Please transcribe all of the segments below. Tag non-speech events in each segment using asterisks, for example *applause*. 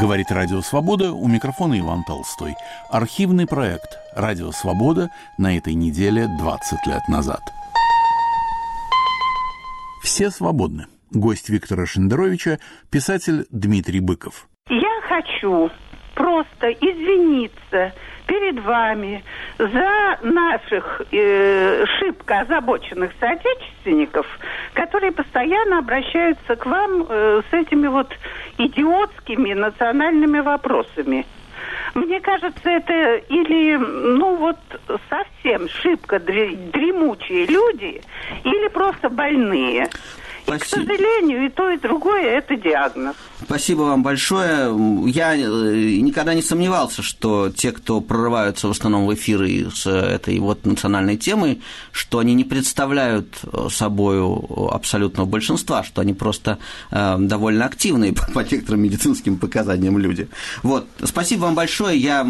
Говорит Радио Свобода, у микрофона Иван Толстой. Архивный проект «Радио Свобода» на этой неделе 20 лет назад. Все свободны. Гость Виктора Шендеровича – писатель Дмитрий Быков. Я хочу просто извиниться перед вами за наших э, шибко озабоченных соотечественников, которые постоянно обращаются к вам э, с этими вот идиотскими национальными вопросами. Мне кажется, это или, ну вот, совсем шибко дремучие люди, или просто больные. И, к сожалению, и то, и другое – это диагноз. Спасибо вам большое. Я э, никогда не сомневался, что те, кто прорываются в основном в эфиры с этой вот национальной темой, что они не представляют собой абсолютного большинства, что они просто э, довольно активные *laughs* по некоторым медицинским показаниям люди. Вот. Спасибо вам большое. Я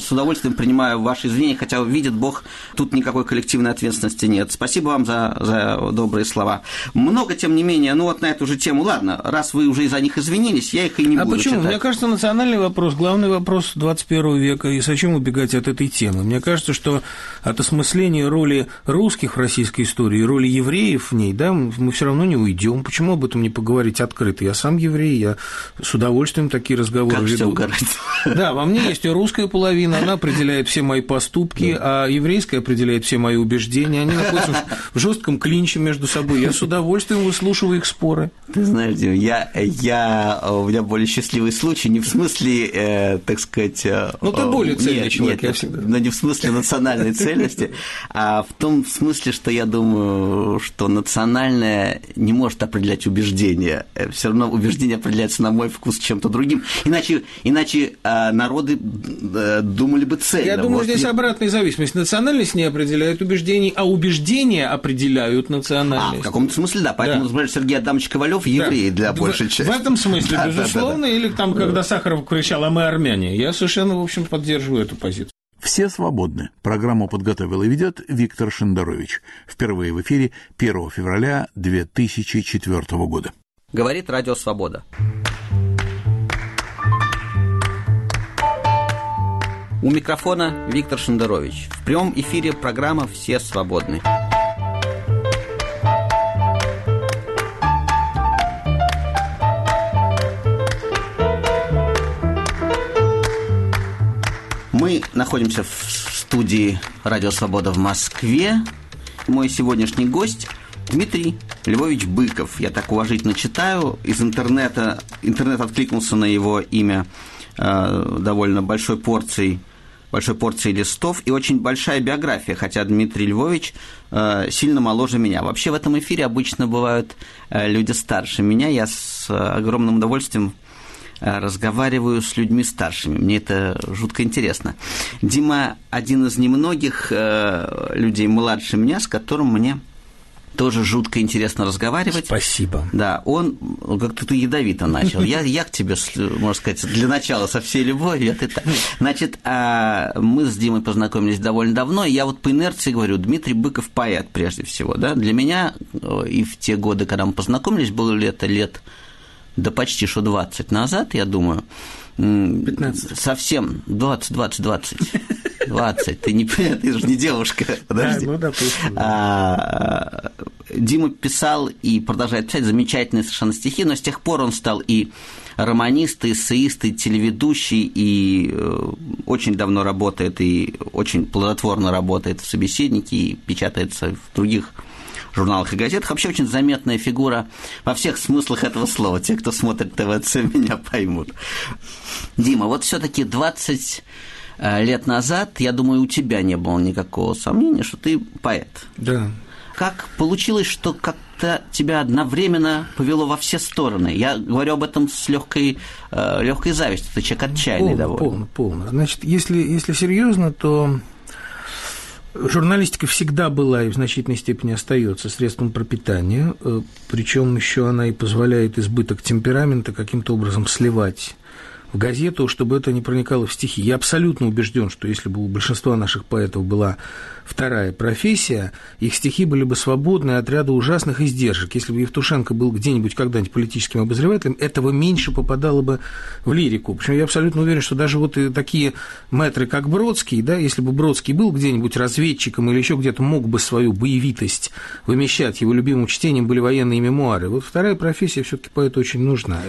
с удовольствием принимаю ваши извинения, хотя, видит Бог, тут никакой коллективной ответственности нет. Спасибо вам за, за добрые слова. Много, тем не менее, ну вот на эту же тему, ладно, раз вы уже за них извинились, изменились, я их и не а буду почему? читать. Мне кажется, национальный вопрос, главный вопрос 21 века, и зачем убегать от этой темы? Мне кажется, что от осмысления роли русских в российской истории, роли евреев в ней, да, мы все равно не уйдем. Почему об этом не поговорить открыто? Я сам еврей, я с удовольствием такие разговоры как веду. *laughs* Да, во мне есть русская половина, она определяет все мои поступки, а еврейская определяет все мои убеждения. Они находятся в *laughs* жестком клинче между собой. Я с удовольствием выслушиваю их споры. Ты знаешь, Дим, я, я у меня более счастливый случай, не в смысле, э, так сказать... Э, ну, ты более цельный нет, человек, нет, я всегда. Но не в смысле национальной цельности, а в том смысле, что я думаю, что национальное не может определять убеждения. Э, Все равно убеждение определяется на мой вкус чем-то другим. Иначе, иначе э, народы э, думали бы цельно. Я думаю, может, здесь я... обратная зависимость. Национальность не определяет убеждений, а убеждения определяют национальность. А, в каком-то смысле, да. Поэтому, да. например, Сергей Адамович Ковалев еврей да. для большей части. В этом смысле, да, безусловно, да, да, да. или там, когда Сахаров кричал, а мы армяне. Я совершенно, в общем, поддерживаю эту позицию. Все свободны. Программу подготовил и ведет Виктор Шендерович. Впервые в эфире 1 февраля 2004 года. Говорит Радио Свобода. У микрофона Виктор Шендерович. В прямом эфире программа «Все свободны». Мы находимся в студии «Радио Свобода» в Москве. Мой сегодняшний гость Дмитрий Львович Быков. Я так уважительно читаю. Из интернета, интернет откликнулся на его имя э, довольно большой порцией большой порцией листов и очень большая биография, хотя Дмитрий Львович э, сильно моложе меня. Вообще в этом эфире обычно бывают э, люди старше меня. Я с э, огромным удовольствием разговариваю с людьми старшими. Мне это жутко интересно. Дима один из немногих э, людей младше меня, с которым мне тоже жутко интересно разговаривать. Спасибо. Да, он как-то ты ядовито начал. Я, я к тебе, можно сказать, для начала со всей любовью. А так. Значит, мы с Димой познакомились довольно давно, и я вот по инерции говорю, Дмитрий Быков поэт прежде всего. Да? Для меня и в те годы, когда мы познакомились, было ли это лет да почти что 20 назад, я думаю. 15. Совсем 20, 20, 20. 20. Ты не *laughs* ты же не девушка. Подожди. А, ну, допустим. А, Дима писал и продолжает писать замечательные совершенно стихи, но с тех пор он стал и романист, и эссеист, и телеведущий, и э, очень давно работает, и очень плодотворно работает в «Собеседнике», и печатается в других журналах и газетах. Вообще очень заметная фигура во всех смыслах этого слова. Те, кто смотрит ТВЦ, *laughs* меня поймут. Дима, вот все-таки 20 лет назад, я думаю, у тебя не было никакого сомнения, что ты поэт. Да. Как получилось, что как-то тебя одновременно повело во все стороны? Я говорю об этом с легкой, легкой завистью. Ты человек отчаянный полно, довольно. Полно, полно. Значит, если, если серьезно, то Журналистика всегда была и в значительной степени остается средством пропитания, причем еще она и позволяет избыток темперамента каким-то образом сливать в газету, чтобы это не проникало в стихи. Я абсолютно убежден, что если бы у большинства наших поэтов была вторая профессия, их стихи были бы свободны от ряда ужасных издержек. Если бы Евтушенко был где-нибудь когда-нибудь политическим обозревателем, этого меньше попадало бы в лирику. Причем я абсолютно уверен, что даже вот такие мэтры, как Бродский, да, если бы Бродский был где-нибудь разведчиком или еще где-то мог бы свою боевитость вымещать, его любимым чтением были военные мемуары. Вот вторая профессия все-таки поэту очень нужна.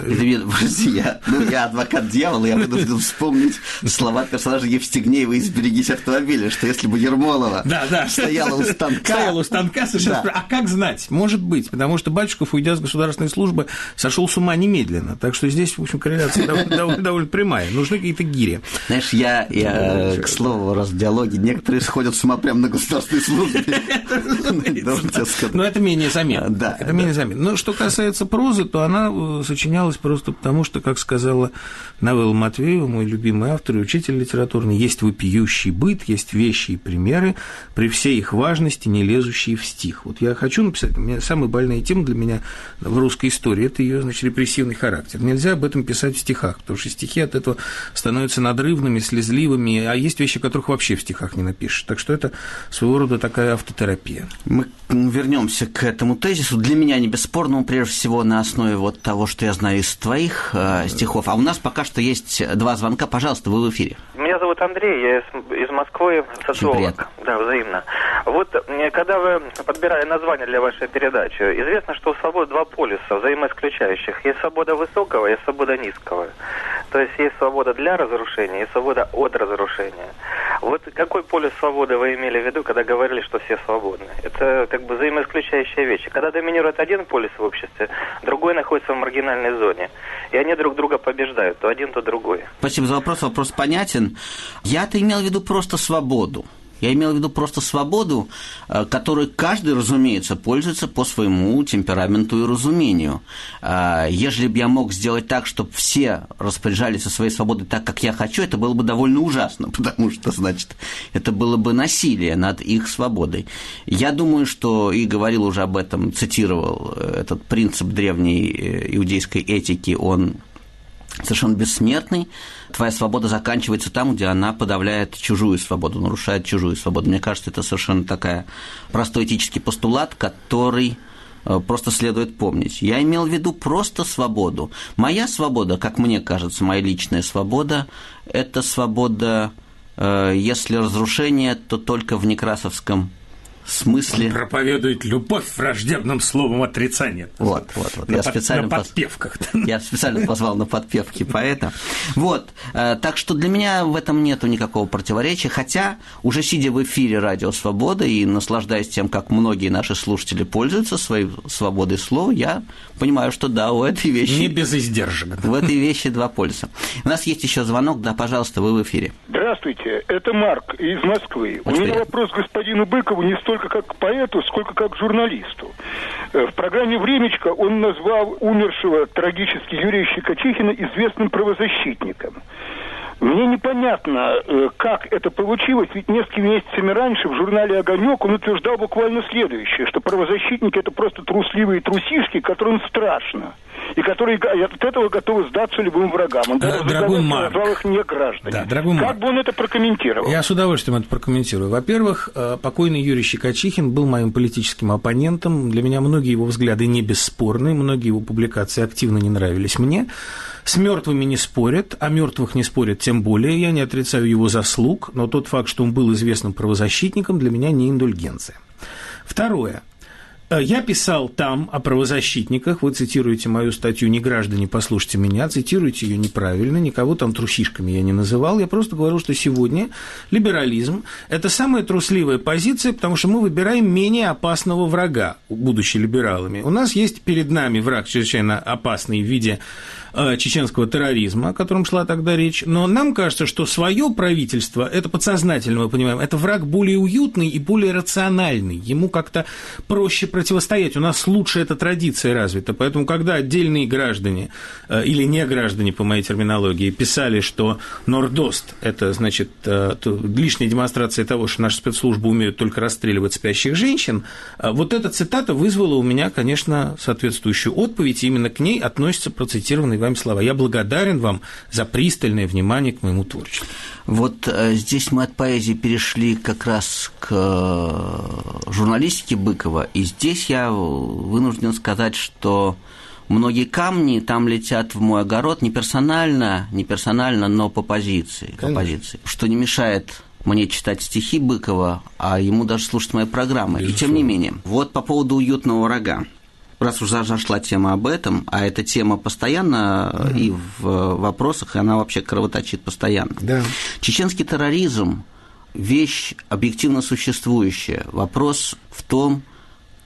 Я, ну, я адвокат дьявола, я вынужден вспомнить слова персонажа Евстигнеева из «Берегись автомобиля», что если бы Ермолова да, да. стояла у станка... Стояла у станка, совершенно да. А как знать? Может быть, потому что Батюшков, уйдя с государственной службы, сошел с ума немедленно. Так что здесь, в общем, корреляция довольно, довольно, довольно прямая. Нужны какие-то гири. Знаешь, я, я к слову, раз в диалоге, некоторые сходят с ума прямо на государственной службе. *laughs* Но это менее заметно. Да. Это менее заметно. Но что касается прозы, то она э, сочинялась просто потому, что, как сказала Навелла Матвеева, мой любимый автор и учитель литературный, есть вопиющий быт, есть вещи и примеры, при всей их важности, не лезущие в стих. Вот я хочу написать, у меня самая больная тема для меня в русской истории, это ее, значит, репрессивный характер. Нельзя об этом писать в стихах, потому что стихи от этого становятся надрывными, слезливыми, а есть вещи, которых вообще в стихах не напишешь. Так что это своего рода такая автотерапия. Мы вернемся к этому тезису. Для меня не бесспорно, прежде всего, на основе вот того, что я знаю из твоих э, стихов. А у нас пока что есть два звонка. Пожалуйста, вы в эфире. Меня зовут Андрей, я из Москвы, социолог. Да, взаимно. Вот когда вы подбирали название для вашей передачи, известно, что у свободы два полюса взаимоисключающих. Есть свобода высокого, есть свобода низкого. То есть есть свобода для разрушения и свобода от разрушения. Вот какой полюс свободы вы имели в виду, когда говорили, что все свободны? Это как бы взаимоисключающие вещи. Когда доминирует один полюс в обществе, другой находится в маргинальной зоне. И они друг друга побеждают, то один, то другой. Спасибо за вопрос. Вопрос понятен. Я-то имел в виду просто свободу. Я имел в виду просто свободу, э, которой каждый, разумеется, пользуется по своему темпераменту и разумению. Э, Ежели бы я мог сделать так, чтобы все распоряжались со своей свободой так, как я хочу, это было бы довольно ужасно, *laughs* потому что, значит, это было бы насилие над их свободой. Я думаю, что, и говорил уже об этом, цитировал э, этот принцип древней иудейской этики, он совершенно бессмертный. Твоя свобода заканчивается там, где она подавляет чужую свободу, нарушает чужую свободу. Мне кажется, это совершенно такая простой этический постулат, который э, просто следует помнить. Я имел в виду просто свободу. Моя свобода, как мне кажется, моя личная свобода, это свобода, э, если разрушение, то только в Некрасовском смысле... Он проповедует любовь враждебным словом отрицания. Вот, вот, вот. На, я под, специально на подпевках. *laughs* Я специально позвал на подпевки поэта. Вот. Э, так что для меня в этом нету никакого противоречия, хотя уже сидя в эфире «Радио Свобода» и наслаждаясь тем, как многие наши слушатели пользуются своей свободой слова, я понимаю, что да, у этой вещи... Не без издержек. В этой вещи два полюса. У нас есть еще звонок, да, пожалуйста, вы в эфире. Здравствуйте, это Марк из Москвы. Очень у меня вопрос к господину Быкову не столько как к поэту, сколько как журналисту. Э, в программе «Времечко» он назвал умершего трагически Юрия Щекочихина известным правозащитником. Мне непонятно, э, как это получилось, ведь несколькими месяцами раньше в журнале «Огонек» он утверждал буквально следующее, что правозащитники – это просто трусливые трусишки, которым страшно и которые от этого готовы сдаться любым врагам. Он да, дорогой Марк, назвал их не граждане. Да, дорогой как Марк, бы он это прокомментировал? Я с удовольствием это прокомментирую. Во-первых, э, покойный Юрий Щекочихин был моим политическим оппонентом. Для меня многие его взгляды не бесспорны, многие его публикации активно не нравились мне. С мертвыми не спорят, а мертвых не спорят тем более. Я не отрицаю его заслуг, но тот факт, что он был известным правозащитником, для меня не индульгенция. Второе. Э, я писал там о правозащитниках, вы цитируете мою статью «Не граждане, послушайте меня», цитируете ее неправильно, никого там трусишками я не называл, я просто говорил, что сегодня либерализм – это самая трусливая позиция, потому что мы выбираем менее опасного врага, будучи либералами. У нас есть перед нами враг чрезвычайно опасный в виде чеченского терроризма, о котором шла тогда речь, но нам кажется, что свое правительство, это подсознательно мы понимаем, это враг более уютный и более рациональный, ему как-то проще противостоять. У нас лучше эта традиция развита. Поэтому, когда отдельные граждане э, или не граждане, по моей терминологии, писали, что Нордост – это, значит, э, лишняя демонстрация того, что наши спецслужбы умеют только расстреливать спящих женщин, э, вот эта цитата вызвала у меня, конечно, соответствующую отповедь, и именно к ней относятся процитированные вами слова. Я благодарен вам за пристальное внимание к моему творчеству. Вот э, здесь мы от поэзии перешли как раз к э, журналистике Быкова, и здесь я вынужден сказать, что многие камни там летят в мой огород не персонально, не персонально, но по позиции, по позиции, что не мешает мне читать стихи Быкова, а ему даже слушать мои программы. Безусловно. И тем не менее, вот по поводу уютного рога раз уже зашла тема об этом, а эта тема постоянно mm и в вопросах, и она вообще кровоточит постоянно. Да. Чеченский терроризм – вещь объективно существующая. Вопрос в том,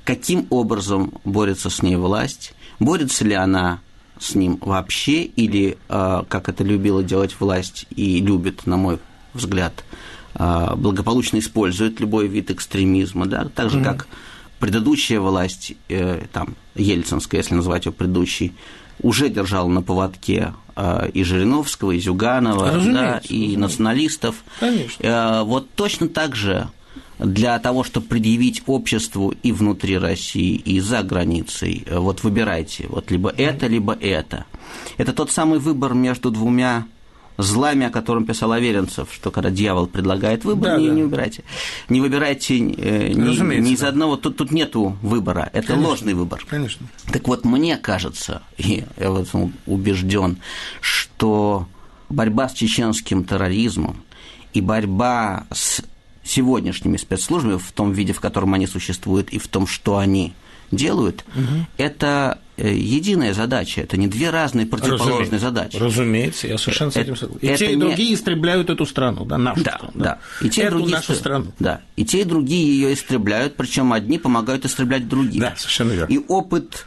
каким образом борется с ней власть, борется ли она с ним вообще, или, а, как это любила делать власть и любит, на мой взгляд, а, благополучно использует любой вид экстремизма, да, так же, mm как предыдущая власть, э, там, Ельцинская, если называть ее предыдущей, уже держала на поводке э, и Жириновского, и Зюганова, да, и националистов. Конечно. Э, вот точно так же для того, чтобы предъявить обществу и внутри России, и за границей, э, вот выбирайте, вот либо это, либо это. Это тот самый выбор между двумя злами, о котором писал Аверинцев, что когда дьявол предлагает выбор, да, не, да. не выбирайте. Не выбирайте э, ни, ни из одного, тут, тут нету выбора, это Конечно. ложный выбор. Конечно. Так вот, мне кажется, и я в этом убежден, что борьба с чеченским терроризмом и борьба с сегодняшними спецслужбами в том виде, в котором они существуют, и в том, что они делают, угу. это э, единая задача, это не две разные противоположные Разумеется. задачи. Разумеется, я совершенно с этим согласен. И те, и другие не... истребляют эту страну, да, нашу да, страну. Да, да. И те, Эту другие... нашу страну. Да, и те, и другие ее истребляют, причем одни помогают истреблять других. Да, совершенно верно. И опыт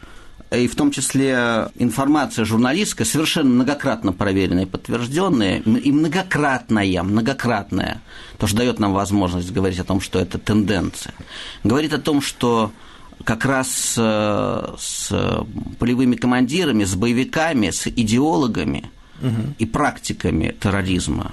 э, и в том числе информация журналистская, совершенно многократно проверенная и подтвержденная, и многократная, многократная, то, что дает нам возможность говорить о том, что это тенденция, говорит о том, что как раз э, с полевыми командирами, с боевиками, с идеологами угу. и практиками терроризма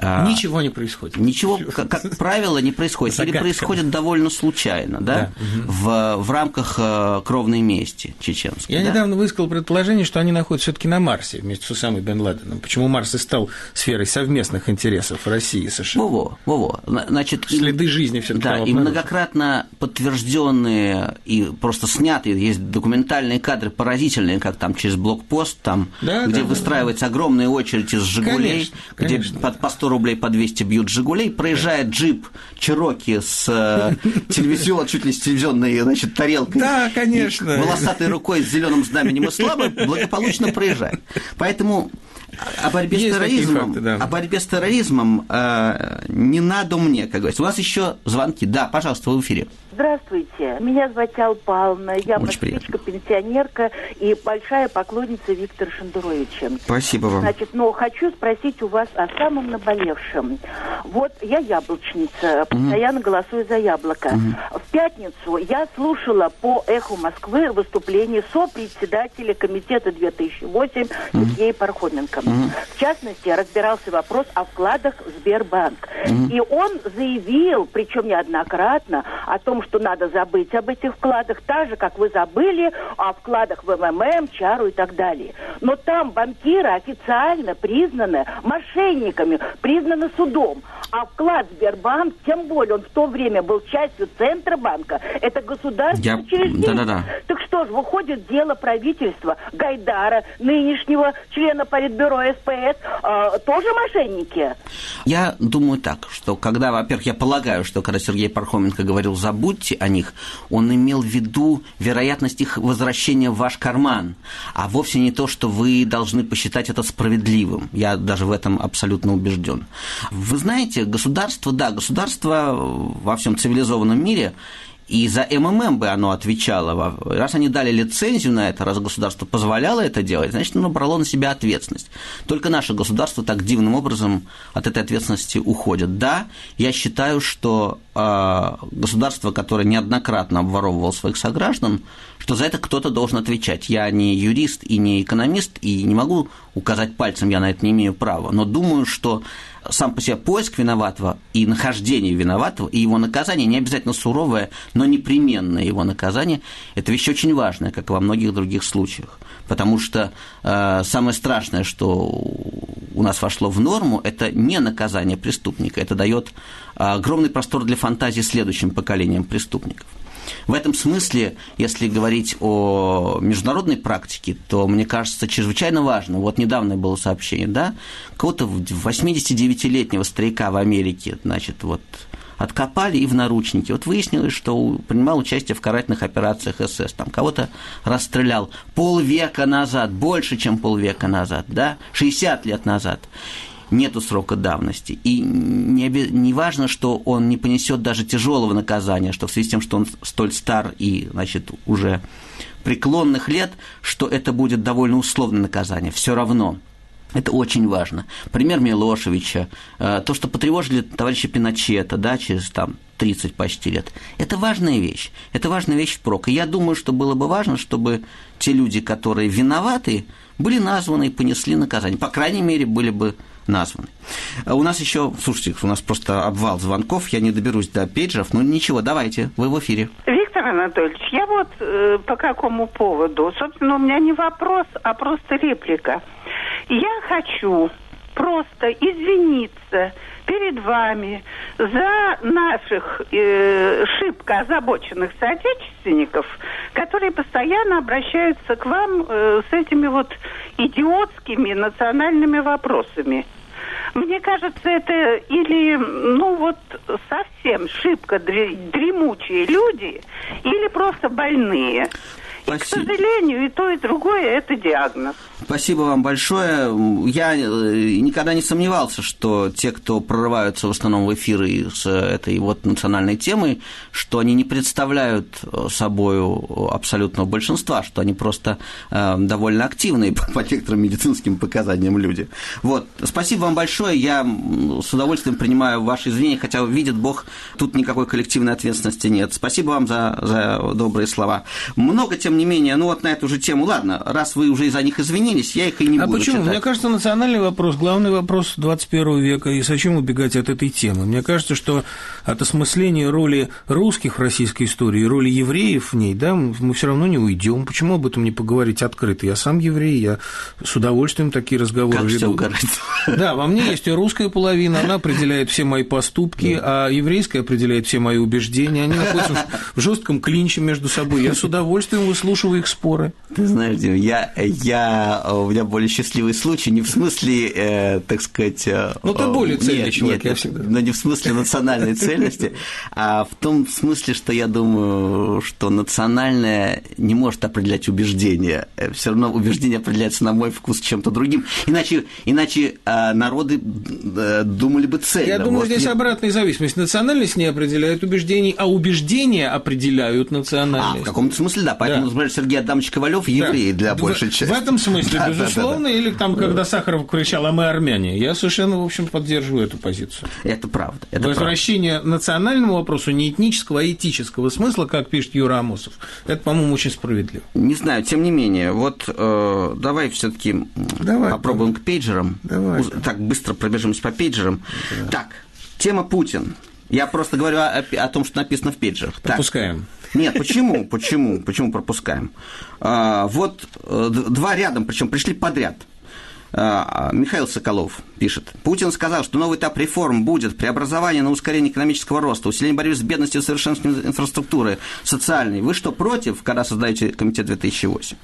ничего не происходит. Ничего, как, как правило, не происходит. Загадка. Или происходит довольно случайно, да, да. В, в рамках э, кровной мести чеченской. Я да? недавно высказал предположение, что они находятся все-таки на Марсе вместе с Усамой Бен Ладеном. Почему Марс и стал сферой совместных интересов России и США? Во-во, во-во. Значит, Следы и, жизни все таки Да, и многократно подтвержденные и просто снятые, есть документальные кадры поразительные, как там через блокпост, там, да, где да, выстраивается да. огромная очередь из «Жигулей», конечно, где конечно. под, по 100 рублей по 200 бьют «Жигулей», проезжает джип Чироки с э, телевизион, чуть ли с телевизионной значит, тарелкой. Да, конечно. Волосатой рукой с зеленым знаменем ислама благополучно проезжает. Поэтому о борьбе Есть с терроризмом, факты, да. о борьбе с терроризмом э, не надо мне, как говорится. У вас еще звонки. Да, пожалуйста, вы в эфире. Здравствуйте, меня зовут Алла Павловна, я москвичка, пенсионерка и большая поклонница Виктора Шендеровича. Спасибо вам. Значит, но хочу спросить у вас о самом наболевшем. Вот я яблочница, постоянно угу. голосую за яблоко. Угу. В пятницу я слушала по «Эху Москвы» выступление сопредседателя комитета 2008 угу. Сергея Пархоменко. Угу. В частности, разбирался вопрос о вкладах в Сбербанк. Угу. И он заявил, причем неоднократно, о том, что надо забыть об этих вкладах, так же, как вы забыли о вкладах в МММ, Чару и так далее. Но там банкиры официально признаны мошенниками, признаны судом. А вклад Сбербанк, тем более он в то время был частью Центробанка, это государственное Я... учреждение. Да-да-да. Так что ж, выходит дело правительства Гайдара, нынешнего члена Политбюро СПС, э, тоже мошенники? Я думаю так, что когда, во-первых, я полагаю, что когда Сергей Пархоменко говорил «забудь», забудьте о них, он имел в виду вероятность их возвращения в ваш карман, а вовсе не то, что вы должны посчитать это справедливым. Я даже в этом абсолютно убежден. Вы знаете, государство, да, государство во всем цивилизованном мире и за МММ бы оно отвечало. Раз они дали лицензию на это, раз государство позволяло это делать, значит, оно брало на себя ответственность. Только наше государство так дивным образом от этой ответственности уходит. Да, я считаю, что э, государство, которое неоднократно обворовывало своих сограждан, что за это кто-то должен отвечать. Я не юрист и не экономист, и не могу указать пальцем, я на это не имею права. Но думаю, что сам по себе поиск виноватого и нахождение виноватого, и его наказание, не обязательно суровое, но непременное его наказание, это вещь очень важная, как и во многих других случаях. Потому что э, самое страшное, что у нас вошло в норму, это не наказание преступника, это дает огромный простор для фантазии следующим поколениям преступников. В этом смысле, если говорить о международной практике, то, мне кажется, чрезвычайно важно. Вот недавно было сообщение, да, кого-то 89-летнего старика в Америке, значит, вот откопали и в наручники. Вот выяснилось, что принимал участие в карательных операциях СС. Там кого-то расстрелял полвека назад, больше, чем полвека назад, да, 60 лет назад нету срока давности. И не, не важно, что он не понесет даже тяжелого наказания, что в связи с тем, что он столь стар и, значит, уже преклонных лет, что это будет довольно условное наказание. Все равно. Это очень важно. Пример Милошевича, э, то, что потревожили товарища Пиночета, да, через там 30 почти лет. Это важная вещь. Это важная вещь впрок. И я думаю, что было бы важно, чтобы те люди, которые виноваты, были названы и понесли наказание. По крайней мере, были бы названы. А у нас еще, слушайте, у нас просто обвал звонков, я не доберусь до пейджеров, но ничего, давайте, вы в эфире. Виктор Анатольевич, я вот э, по какому поводу? Собственно, у меня не вопрос, а просто реплика. Я хочу просто извиниться перед вами за наших э, шибко озабоченных соотечественников, которые постоянно обращаются к вам э, с этими вот идиотскими национальными вопросами. Мне кажется, это или, ну вот, совсем шибко дремучие люди, или просто больные. И, к сожалению, и то, и другое – это диагноз. Спасибо вам большое. Я э, никогда не сомневался, что те, кто прорываются в основном в эфиры с этой вот национальной темой, что они не представляют э, собой абсолютного большинства, что они просто э, довольно активные *laughs* по некоторым медицинским показаниям люди. Вот. Спасибо вам большое. Я с удовольствием принимаю ваши извинения, хотя, видит Бог, тут никакой коллективной ответственности нет. Спасибо вам за, за добрые слова. Много тем не менее, ну вот на эту же тему, ладно, раз вы уже из-за них извинились, я их и не а буду почему? читать. Мне кажется, национальный вопрос, главный вопрос 21 века, и зачем убегать от этой темы? Мне кажется, что от осмысления роли русских в российской истории, роли евреев в ней, да, мы все равно не уйдем. Почему об этом не поговорить открыто? Я сам еврей, я с удовольствием такие разговоры как веду. *laughs* Да, во мне есть и русская половина, она определяет все мои поступки, а еврейская определяет все мои убеждения. Они находятся в *laughs* жестком клинче между собой. Я с удовольствием выслушиваю их споры. Ты знаешь, Дим, я, я, у меня более счастливый случай, не в смысле, э, так сказать... Э, ну, ты более цельный нет, человек, нет, я всегда. Но не в смысле национальной цельности, а в том смысле, что я думаю, что национальное не может определять убеждения. Все равно убеждение определяется на мой вкус чем-то другим. Иначе, иначе э, народы думали бы цельно. Я думаю, здесь обратная зависимость. Национальность не определяет убеждений, а убеждения определяют национальность. А, в каком-то смысле, да. Поэтому, да. Например, Сергей Адамович Ковалев еврей да. для большей в, части. В этом смысле, *laughs* да, безусловно, да, да, или там, когда Сахаров кричал, а мы армяне, я совершенно, в общем, поддерживаю эту позицию. Это правда. Это Возвращение правда. национальному вопросу не этнического, а этического смысла, как пишет Юра Амосов, это, по-моему, очень справедливо. Не знаю, тем не менее, вот э, давай все таки попробуем давай. к пейджерам. Давай. Так, быстро пробежимся по пейджерам. Да. Так, тема Путин. Я просто говорю о, о том, что написано в пейджерах. Пропускаем. Так. Нет, почему? Почему? Почему пропускаем? А, вот э, два рядом, причем пришли подряд. А, Михаил Соколов пишет. Путин сказал, что новый этап реформ будет преобразование на ускорение экономического роста, усиление борьбы с бедностью, совершенствование инфраструктуры социальной. Вы что, против, когда создаете комитет 2008?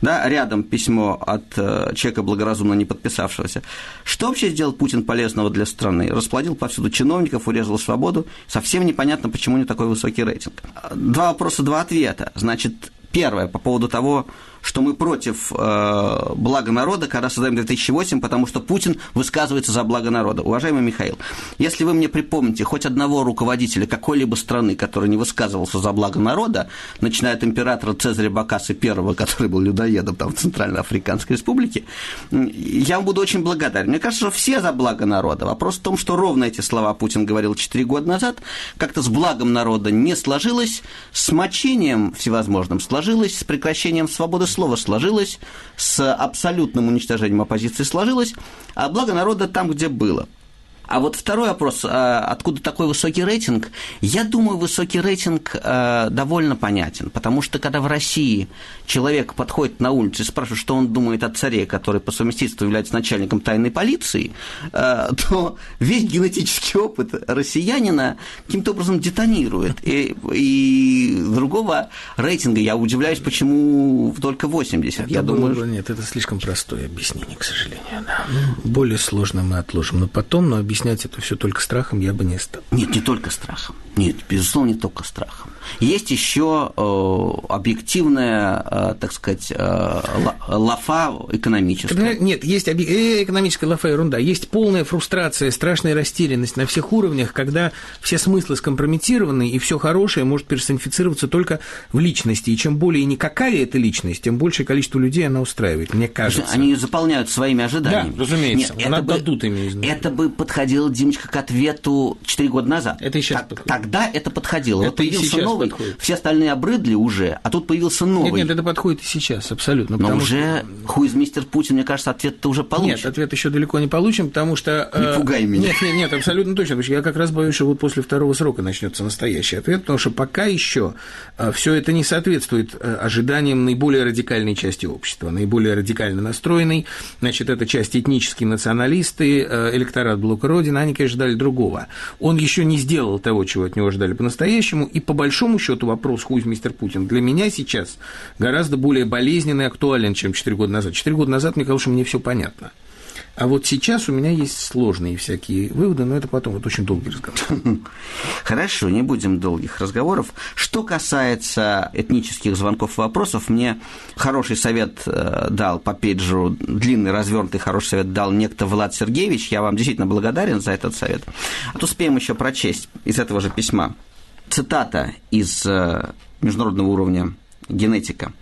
Да, рядом письмо от э, человека благоразумно не подписавшегося. Что вообще сделал Путин полезного для страны? Расплодил повсюду чиновников, урезал свободу. Совсем непонятно, почему у него такой высокий рейтинг. Два вопроса, два ответа. Значит, первое, по поводу того, что мы против э, блага народа, когда создаем 2008, потому что Путин высказывается за благо народа. Уважаемый Михаил, если вы мне припомните хоть одного руководителя какой-либо страны, который не высказывался за благо народа, начиная от императора Цезаря Бакаса I, который был людоедом там, в Центральноафриканской Республике, я вам буду очень благодарен. Мне кажется, что все за благо народа. Вопрос в том, что ровно эти слова Путин говорил 4 года назад, как-то с благом народа не сложилось, с мочением всевозможным сложилось, с прекращением свободы слова сложилось, с абсолютным уничтожением оппозиции сложилось, а благо народа там, где было. А вот второй вопрос, а, откуда такой высокий рейтинг? Я думаю, высокий рейтинг а, довольно понятен, потому что когда в России человек подходит на улицу и спрашивает, что он думает о царе, который по совместительству является начальником тайной полиции, а, то весь генетический опыт россиянина каким-то образом детонирует. И, и другого рейтинга я удивляюсь, почему только 80. Это я думаю, бы, нет, это слишком простое объяснение, к сожалению. Да. Более сложно мы отложим, но потом, но объяснение объяснять это все только страхом я бы не стал. Нет, не только страхом. Нет, безусловно, не только страхом. Есть еще э, объективная, э, так сказать, э, лафа экономическая. Нет, есть объ... экономическая лафа ерунда. Есть полная фрустрация, страшная растерянность на всех уровнях, когда все смыслы скомпрометированы, и все хорошее может персонифицироваться только в личности. И чем более никакая эта личность, тем большее количество людей она устраивает, мне кажется. Они заполняют своими ожиданиями. Да, разумеется. Нет, это, бы, это бы подходило, Димочка, к ответу 4 года назад. Это и сейчас так, подходит. Тогда это подходило. Это вот появился новый, все остальные обрыдли уже, а тут появился новый. Нет, нет, это подходит и сейчас, абсолютно. Но уже что... хуй мистер Путин, мне кажется, ответ-то уже получен. Нет, ответ еще далеко не получим, потому что... Не э, пугай меня. Нет, нет, нет, абсолютно точно. Потому что я как раз боюсь, что вот после второго срока начнется настоящий ответ, потому что пока еще э, все это не соответствует э, ожиданиям наиболее радикальной части общества, наиболее радикально настроенной. Значит, это часть этнические националисты, электорат Блока Родина, они, конечно, ждали другого. Он еще не сделал того, чего от него ждали по-настоящему, и по большому счету вопрос «Хуй мистер Путин» для меня сейчас гораздо более болезненный и актуален, чем 4 года назад. 4 года назад, мне казалось, что мне все понятно. А вот сейчас у меня есть сложные всякие выводы, но это потом вот очень долгий разговор. *laughs* Хорошо, не будем долгих разговоров. Что касается этнических звонков и вопросов, мне хороший совет э, дал по пейджу, длинный, развернутый хороший совет дал некто Влад Сергеевич. Я вам действительно благодарен за этот совет. А то успеем еще прочесть из этого же письма. Цитата из э, международного уровня генетика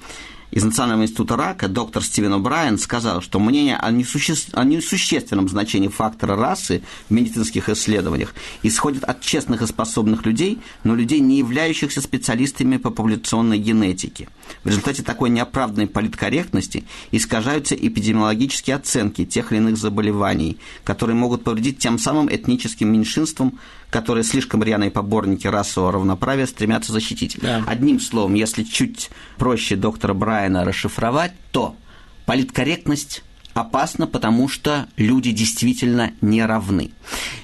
из Национального института рака доктор Стивен О'Брайен сказал, что мнение о, несуще... о несущественном значении фактора расы в медицинских исследованиях исходит от честных и способных людей, но людей, не являющихся специалистами по популяционной генетике. В результате такой неоправданной политкорректности искажаются эпидемиологические оценки тех или иных заболеваний, которые могут повредить тем самым этническим меньшинствам, которые слишком рьяные поборники расового равноправия стремятся защитить. Да. Одним словом, если чуть проще доктора Брайана расшифровать, то политкорректность опасна, потому что люди действительно не равны.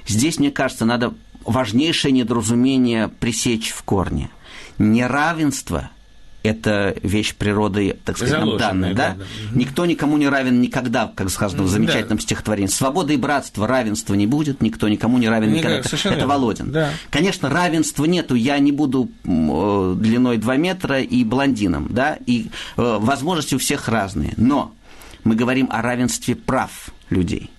Здесь, мне кажется, надо важнейшее недоразумение пресечь в корне. Неравенство – это вещь природы, так сказать, нам данная, да? да, да. Никто никому не равен никогда, как сказано в замечательном да. стихотворении. Свободы и братства, равенства не будет, никто никому не равен никогда. Это, это Володин. Да. Конечно, равенства нету, я не буду э, длиной 2 метра и блондином, да, и э, возможности у всех разные. Но мы говорим о равенстве прав людей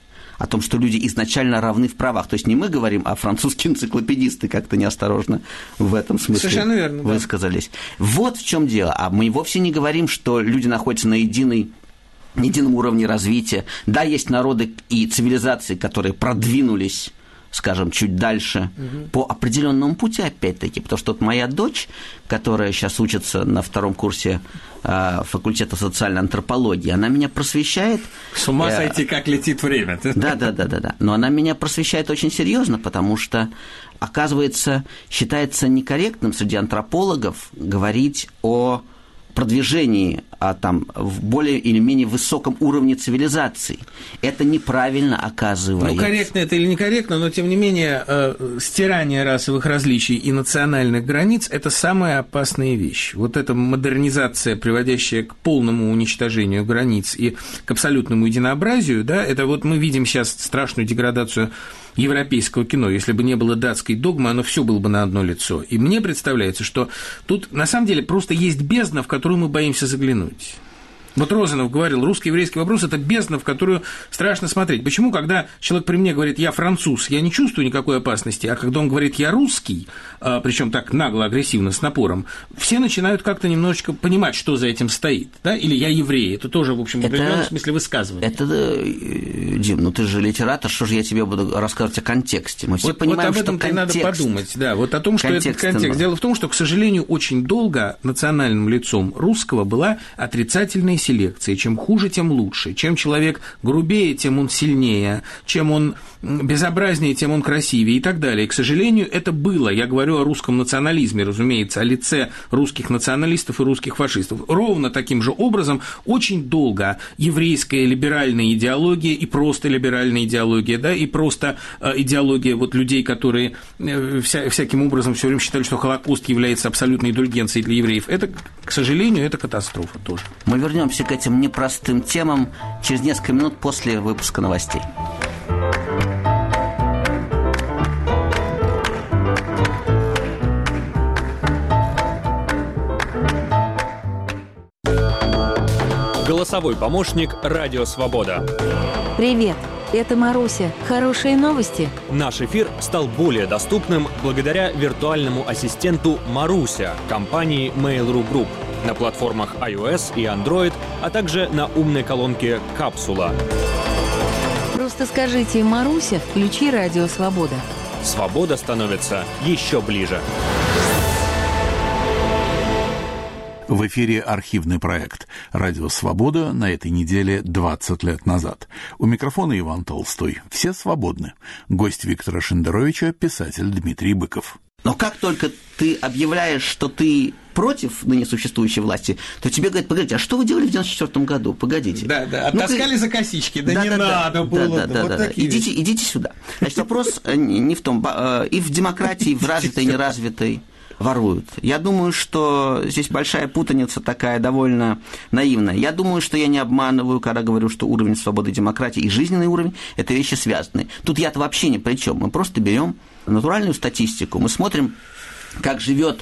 о том, что люди изначально равны в правах. То есть не мы говорим, а французские энциклопедисты как-то неосторожно в этом смысле Совершенно верно, высказались. Да. Вот в чем дело. А мы вовсе не говорим, что люди находятся на единой едином уровне развития. Да, есть народы и цивилизации, которые продвинулись скажем, чуть дальше, угу. по определенному пути, опять-таки, потому что вот моя дочь, которая сейчас учится на втором курсе э, факультета социальной антропологии, она меня просвещает. С ума э, сойти, как летит время. Да, да, да, да, да. Но она меня просвещает очень серьезно, потому что, оказывается, считается некорректным среди антропологов говорить о продвижении а, там, в более или менее высоком уровне цивилизации. Это неправильно оказывается. Ну, корректно это или некорректно, но тем не менее э, стирание расовых различий и национальных границ – это самая опасная вещь. Вот эта модернизация, приводящая к полному уничтожению границ и к абсолютному единообразию, да, это вот мы видим сейчас страшную деградацию европейского кино. Если бы не было датской догмы, оно все было бы на одно лицо. И мне представляется, что тут на самом деле просто есть бездна, в которую мы боимся заглянуть. Вот Розанов говорил, русско-еврейский вопрос – это бездна, в которую страшно смотреть. Почему, когда человек при мне говорит «я француз», я не чувствую никакой опасности, а когда он говорит «я русский», а, причем так нагло, агрессивно, с напором, все начинают как-то немножечко понимать, что за этим стоит, да, или «я еврей», это тоже, в общем, в определенном смысле высказывание. Это, э, Дим, ну ты же литератор, что же я тебе буду рассказывать о контексте? Мы все вот, понимаем, вот об этом что контекст... надо подумать, да, вот о том, что контекст, этот контекст. Дело в том, что, к сожалению, очень долго национальным лицом русского была отрицательная селекции. Чем хуже, тем лучше. Чем человек грубее, тем он сильнее. Чем он безобразнее, тем он красивее и так далее. И, к сожалению, это было. Я говорю о русском национализме, разумеется, о лице русских националистов и русских фашистов. Ровно таким же образом очень долго еврейская либеральная идеология и просто либеральная идеология, да, и просто э, идеология вот людей, которые э, вся, всяким образом все время считали, что Холокост является абсолютной индульгенцией для евреев, это, к сожалению, это катастрофа тоже. Мы вернемся к этим непростым темам через несколько минут после выпуска новостей. Голосовой помощник «Радио Свобода». Привет, это Маруся. Хорошие новости? Наш эфир стал более доступным благодаря виртуальному ассистенту «Маруся» компании Mail.ru Group на платформах iOS и Android, а также на умной колонке «Капсула». Просто скажите «Маруся, включи радио «Свобода». Свобода становится еще ближе. В эфире архивный проект «Радио Свобода» на этой неделе 20 лет назад. У микрофона Иван Толстой. Все свободны. Гость Виктора Шендеровича – писатель Дмитрий Быков. Но как только ты объявляешь, что ты против ныне существующей власти, то тебе говорят, погодите, а что вы делали в 94 году? Погодите. Да, да, оттаскали ну, за косички, да, да не да, надо да, было. Да, да, вот да, да. Идите, идите сюда. Значит, вопрос э, не в том, э, и в демократии, и в развитой, и неразвитой воруют. Я думаю, что здесь большая путаница такая довольно наивная. Я думаю, что я не обманываю, когда говорю, что уровень свободы демократии и жизненный уровень – это вещи связанные. Тут я-то вообще ни при чем. Мы просто берем натуральную статистику, мы смотрим, как живет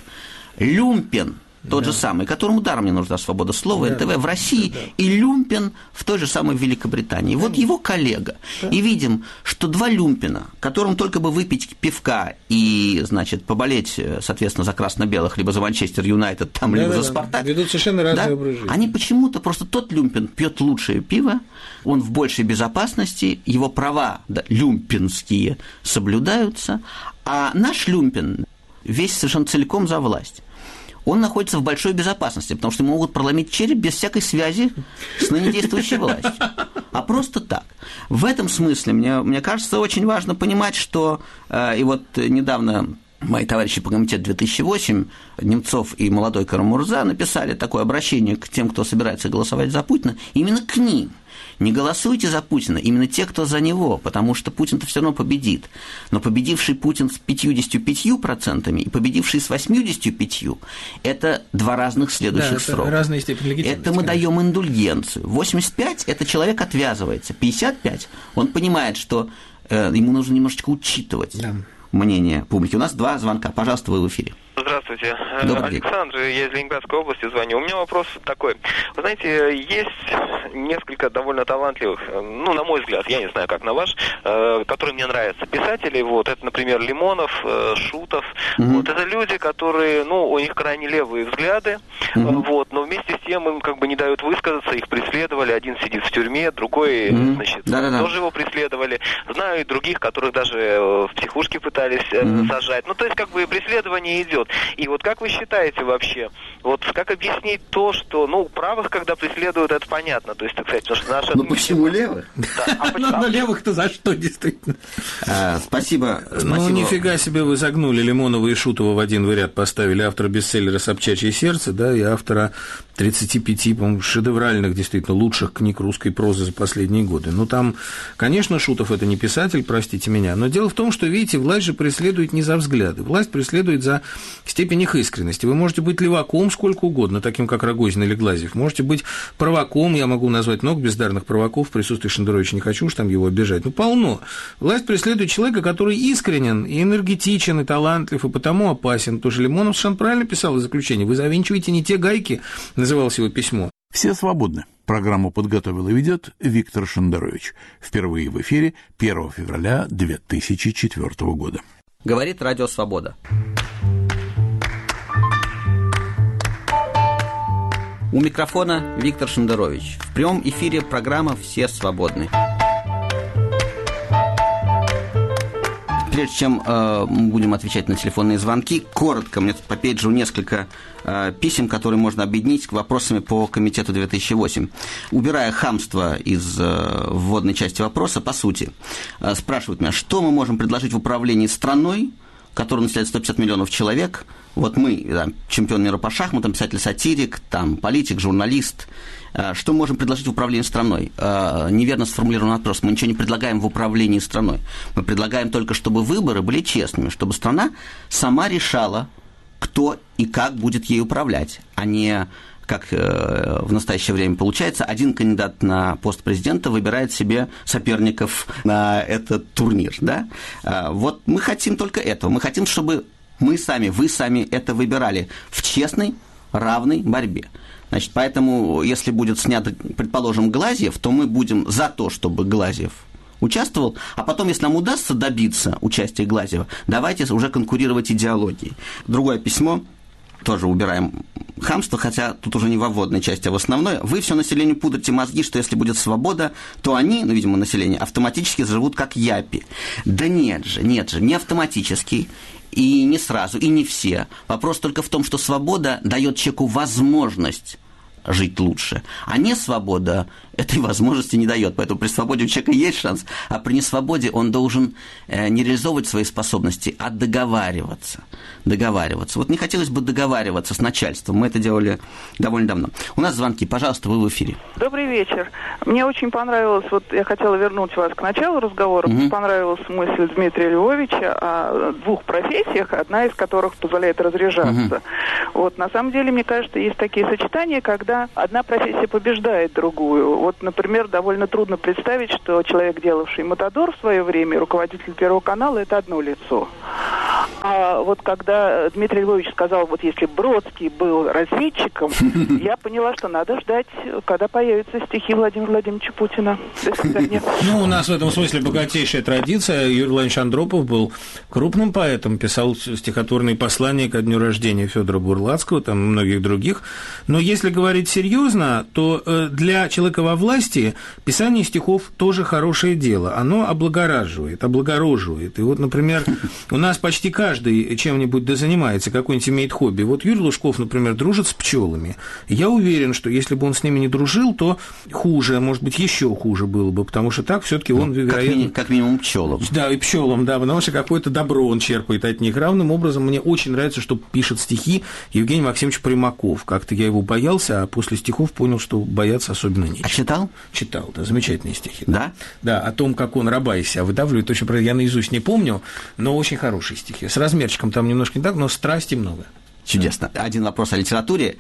люмпен – тот да. же самый, которому даром не нужна свобода слова, да, НТВ в России, да. и Люмпин в той же самой Великобритании. Да. Вот его коллега. Да. И видим, что два Люмпина, которым только бы выпить пивка и, значит, поболеть, соответственно, за красно-белых, либо за Манчестер Юнайтед, там, да, либо да, за Спартак. Ведут совершенно разные да, образы Они почему-то, просто тот Люмпин пьет лучшее пиво, он в большей безопасности, его права да, люмпинские соблюдаются, а наш Люмпин весь совершенно целиком за власть он находится в большой безопасности, потому что ему могут проломить череп без всякой связи с ныне действующей властью. А просто так. В этом смысле, мне, мне кажется, очень важно понимать, что э, и вот недавно мои товарищи по комитету 2008, Немцов и молодой Карамурза, написали такое обращение к тем, кто собирается голосовать за Путина, именно к ним – не голосуйте за Путина, именно те, кто за него, потому что Путин-то все равно победит. Но победивший Путин с 55% и победивший с 85% – это два разных следующих да, срока. разные степени легитимности. Это мы конечно. даем индульгенцию. 85 – это человек отвязывается. 55 – он понимает, что э, ему нужно немножечко учитывать да. мнение публики. У нас два звонка. Пожалуйста, вы в эфире. Здравствуйте. Добрый Александр, день. я из Ленинградской области звоню. У меня вопрос такой. Вы знаете, есть несколько довольно талантливых, ну, на мой взгляд, я не знаю, как на ваш, э, которые мне нравятся. Писатели, вот, это, например, Лимонов, э, Шутов. Угу. Вот, это люди, которые, ну, у них крайне левые взгляды, угу. вот, но вместе с тем им как бы не дают высказаться, их преследовали, один сидит в тюрьме, другой, угу. значит, Да-да-да. тоже его преследовали. Знаю и других, которых даже в психушке пытались угу. сажать. Ну, то есть, как бы преследование идет. И вот как вы считаете вообще, вот как объяснить то, что, ну, правых, когда преследуют, это понятно, то есть, так сказать, потому что наша... Ну, почему левых? Да, а *laughs* почему? Но левых-то за что, действительно? А, спасибо, Ну, нифига себе вы загнули Лимонова и Шутова в один ряд поставили автора бестселлера «Собчачье сердце», да, и автора 35, по-моему, шедевральных, действительно, лучших книг русской прозы за последние годы. Ну, там, конечно, Шутов – это не писатель, простите меня, но дело в том, что, видите, власть же преследует не за взгляды, власть преследует за степень их искренности. Вы можете быть леваком сколько угодно, таким как Рогозин или Глазьев, можете быть провоком, я могу назвать много бездарных провоков в присутствии Шендеровича, не хочу уж там его обижать, ну, полно. Власть преследует человека, который искренен, и энергетичен, и талантлив, и потому опасен. Тоже Лимонов совершенно правильно писал в заключении, вы завинчиваете не те гайки, называлось его письмо, Все свободны. Программу подготовил и ведет Виктор Шендерович. Впервые в эфире 1 февраля 2004 года. Говорит Радио Свобода. У микрофона Виктор Шендерович. В прямом эфире программа «Все свободны». прежде чем э, мы будем отвечать на телефонные звонки, коротко, мне тут по пейджу несколько э, писем, которые можно объединить вопросами по комитету 2008. Убирая хамство из э, вводной части вопроса, по сути, э, спрашивают меня, что мы можем предложить в управлении страной, которая населяет 150 миллионов человек. Вот мы, да, чемпион мира по шахматам, писатель-сатирик, там, политик, журналист, Э, что мы можем предложить в управлении страной? Э, неверно сформулирован вопрос. Мы ничего не предлагаем в управлении страной. Мы предлагаем только, чтобы выборы были честными, чтобы страна сама решала, кто и как будет ей управлять, а не как э, в настоящее время получается, один кандидат на пост президента выбирает себе соперников на этот турнир. Да? Вот мы хотим только этого. Мы хотим, чтобы мы сами, вы сами это выбирали в честной, равной борьбе. Значит, поэтому, если будет снят, предположим, Глазьев, то мы будем за то, чтобы Глазьев участвовал, а потом, если нам удастся добиться участия Глазьева, давайте уже конкурировать идеологией. Другое письмо, тоже убираем хамство, хотя тут уже не во вводной части, а в основной. Вы все населению пудрите мозги, что если будет свобода, то они, ну, видимо, население, автоматически заживут как япи. Да нет же, нет же, не автоматически. И не сразу, и не все. Вопрос только в том, что свобода дает человеку возможность жить лучше. А не свобода этой возможности не дает. Поэтому при свободе у человека есть шанс, а при несвободе он должен э, не реализовывать свои способности, а договариваться. Договариваться. Вот не хотелось бы договариваться с начальством. Мы это делали довольно давно. У нас звонки. Пожалуйста, вы в эфире. Добрый вечер. Мне очень понравилось, вот я хотела вернуть вас к началу разговора, угу. понравилась мысль Дмитрия Львовича о двух профессиях, одна из которых позволяет разряжаться. Угу. Вот, на самом деле, мне кажется, есть такие сочетания, когда одна профессия побеждает другую вот, например, довольно трудно представить, что человек, делавший Матадор в свое время, руководитель Первого канала, это одно лицо. А вот когда Дмитрий Львович сказал, вот если Бродский был разведчиком, *laughs* я поняла, что надо ждать, когда появятся стихи Владимира Владимировича Путина. *laughs* Ну, у нас в этом смысле богатейшая традиция. Юрий Владимирович Андропов был крупным поэтом, писал стихотворные послания ко дню рождения Федора Бурлацкого, там многих других. Но если говорить серьезно, то э, для человека во власти писание стихов тоже хорошее дело. Оно облагораживает, облагороживает. И вот, например, у нас почти каждый чем-нибудь да занимается, какой-нибудь имеет хобби. Вот Юрий Лужков, например, дружит с пчелами. Я уверен, что если бы он с ними не дружил, то хуже, может быть, еще хуже было бы, потому что так все-таки он, ну, вероятно... Как, ми- как минимум пчелам. Да, и пчелам, да, потому что какое-то добро он черпает от них. Равным образом мне очень нравится, что пишет стихи Евгений Максимович Примаков. Как-то я его боялся, а после стихов понял, что бояться особенно нечего. А читал? Читал, да, замечательные стихи. Да? Да, о том, как он раба из себя выдавливает, точно, я наизусть не помню, но очень хорошие стихи. С размерчиком там немножко не так, но страсти много. Чудесно. Один вопрос о литературе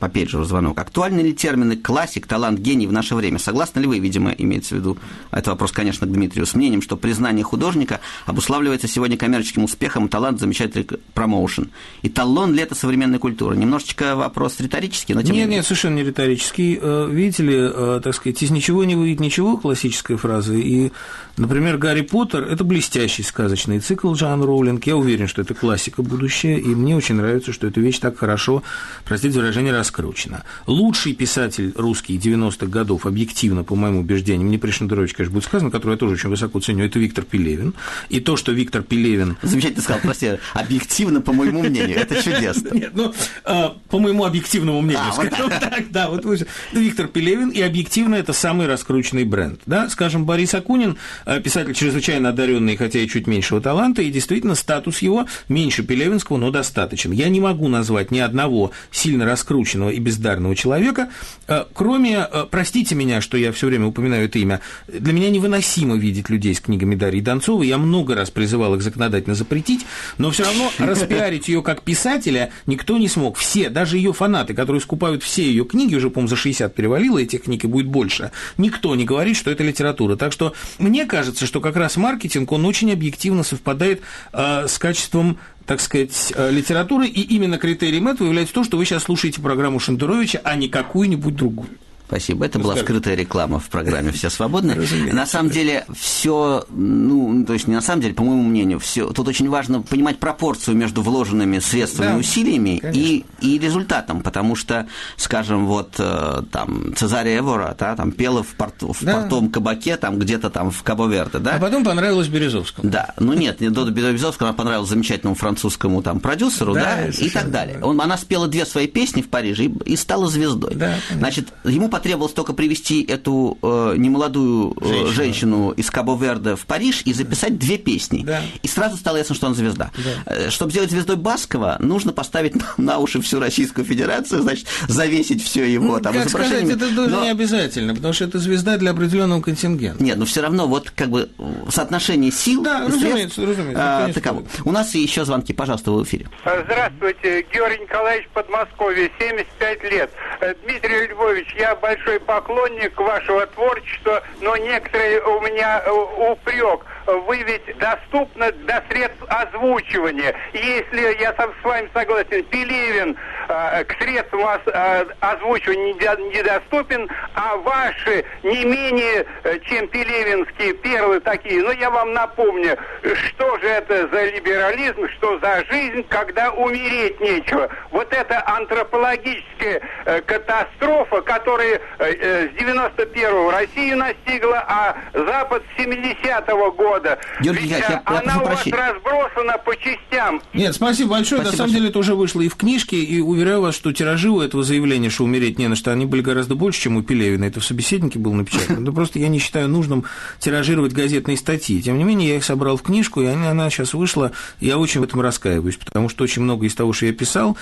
по пейджеру звонок. Актуальны ли термины классик, талант, гений в наше время? Согласны ли вы, видимо, имеется в виду, это вопрос, конечно, к Дмитрию, с мнением, что признание художника обуславливается сегодня коммерческим успехом, талант, замечательный промоушен. И талон ли это современной культуры? Немножечко вопрос риторический, но тем Нет, нет, совершенно не риторический. Э, видите ли, э, так сказать, из ничего не выйдет ничего, классическая фраза, и, например, Гарри Поттер – это блестящий сказочный цикл Джан Роулинг. Я уверен, что это классика будущее, и мне очень нравится, что эта вещь так хорошо, простите выражение, раскручена. Лучший писатель русский 90-х годов, объективно, по моему убеждению, мне при Шендерович, конечно, будет сказано, который я тоже очень высоко ценю, это Виктор Пелевин. И то, что Виктор Пелевин... Замечательно сказал, прости, объективно, по моему мнению, это чудесно. *laughs* Нет, ну, а, по моему объективному мнению, а, скажем так, да, вот Виктор Пелевин, и объективно это самый раскрученный бренд. Да? Скажем, Борис Акунин, а, писатель чрезвычайно одаренный, хотя и чуть меньшего таланта, и действительно статус его меньше Пелевинского, но достаточен. Я не могу назвать ни одного сильно раскрученного беспомощного и бездарного человека, э, кроме, э, простите меня, что я все время упоминаю это имя, для меня невыносимо видеть людей с книгами Дарьи Донцовой, я много раз призывал их законодательно запретить, но все равно *laughs* распиарить ее как писателя никто не смог. Все, даже ее фанаты, которые скупают все ее книги, уже, по-моему, за 60 перевалило этих книг и будет больше, никто не говорит, что это литература. Так что мне кажется, что как раз маркетинг, он очень объективно совпадает э, с качеством так сказать, э, литературы, и именно критерием этого является то, что вы сейчас слушаете программу Шендеровича, а не какую-нибудь другую. Спасибо. Это была скрытая реклама в программе «Все свободны». На самом деле, все, ну, то есть не на самом деле, по моему мнению, все. Тут очень важно понимать пропорцию между вложенными средствами да, и усилиями и, и результатом, потому что, скажем, вот э, там Цезария Эвора, да, там пела в, порту, в да. портовом кабаке, там где-то там в Кабо-Верде, да. А потом понравилось Березовскому. Да, ну нет, не до Березовскому, она понравилась замечательному французскому там продюсеру, да, да и так далее. Он, она спела две свои песни в Париже и, и стала звездой. Да, Значит, ему потребовалось только привести эту э, немолодую э, женщину. женщину из Кабо-Верде в Париж и записать две песни. Да. И сразу стало ясно, что он звезда. Да. Э, чтобы сделать звездой Баскова, нужно поставить *laughs* на, на уши всю Российскую Федерацию, значит, завесить все его ну, там как сказать, это тоже но... не обязательно, потому что это звезда для определенного контингента. Нет, но все равно вот как бы соотношение сил. Да, разумеется, разумеется. А, таково. У нас еще звонки, пожалуйста, в эфире. Здравствуйте, Георгий Николаевич Подмосковье, 75 лет. Э, Дмитрий Львович, я большой поклонник вашего творчества, но некоторые у меня э, упрек. Вы ведь доступны до средств озвучивания. Если я с вами согласен, Пелевин э, к средствам оз, э, озвучивания недоступен, а ваши не менее, э, чем пелевинские первые такие. Но я вам напомню, что же это за либерализм, что за жизнь, когда умереть нечего. Вот это антропологическая э, катастрофа, которая э, э, с 91-го Россию настигла, а Запад с 70-го года. Георгий Ведь, я, я, она у вас разбросана по частям. Нет, спасибо большое. Спасибо На самом большое. деле это уже вышло и в книжке, и уверяю вас, что тиражи у этого заявления, что умереть не на что, они были гораздо больше, чем у Пелевина. Это в собеседнике было напечатано. Но просто я не считаю нужным тиражировать газетные статьи. Тем не менее, я их собрал в книжку, и она сейчас вышла. Я очень в этом раскаиваюсь, потому что очень много из того, что я писал,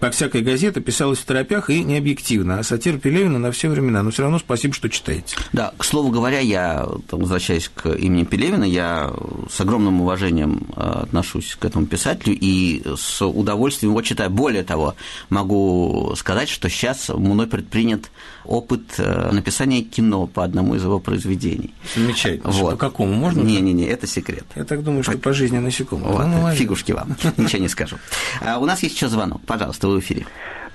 как всякая газета, писалась в торопях и необъективно, а сатира Пелевина на все времена. Но все равно спасибо, что читаете. Да, к слову говоря, я, возвращаясь к имени Пелевина, я с огромным уважением э, отношусь к этому писателю и с удовольствием его читаю. Более того, могу сказать, что сейчас мной предпринят опыт э, написания кино по одному из его произведений. Замечательно. Вот. По какому можно? Не-не-не, это секрет. Я так думаю, что по, жизни насекомых. Вот. Ну, Фигушки вам, *laughs* ничего не скажу. А у нас есть еще звонок. Пожалуйста, в эфире.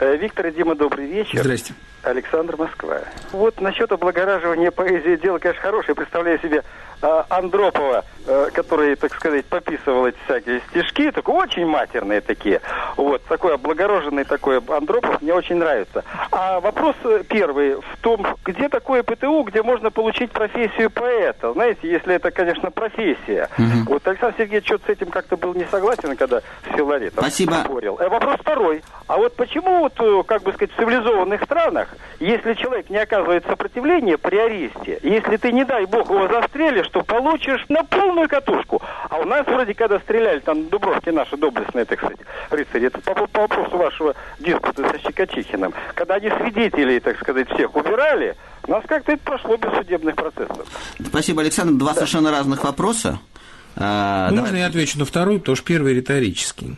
Э, Виктор и Дима, добрый вечер. Здрасте. Александр Москва. Вот насчет облагораживания поэзии дело, конечно, хорошее. Представляю себе э, Андропова, э, который, так сказать, пописывал эти всякие стишки, такие очень матерные такие. Вот, такой облагороженный такой Андропов мне очень нравится. А вопрос э, первый в том, где такое ПТУ, где можно получить профессию поэта? Знаете, если это, конечно, профессия. Угу. Вот Александр Сергеевич что-то с этим как-то был не согласен, когда с Филаретом Спасибо. спорил. А вопрос второй. А вот почему, вот, э, как бы сказать, в цивилизованных странах, если человек не оказывает сопротивления при аресте, если ты, не дай бог, его застрелишь, то получишь на полную катушку. А у нас вроде, когда стреляли, там Дубровки наши доблестные, так сказать, рыцари, это по, по вопросу вашего диспута со Щекочихиным, когда они свидетелей, так сказать, всех убирали, у нас как-то это прошло без судебных процессов. Спасибо, Александр. Два да. совершенно разных вопроса. А, Можно давай. я отвечу на второй, потому что первый риторический.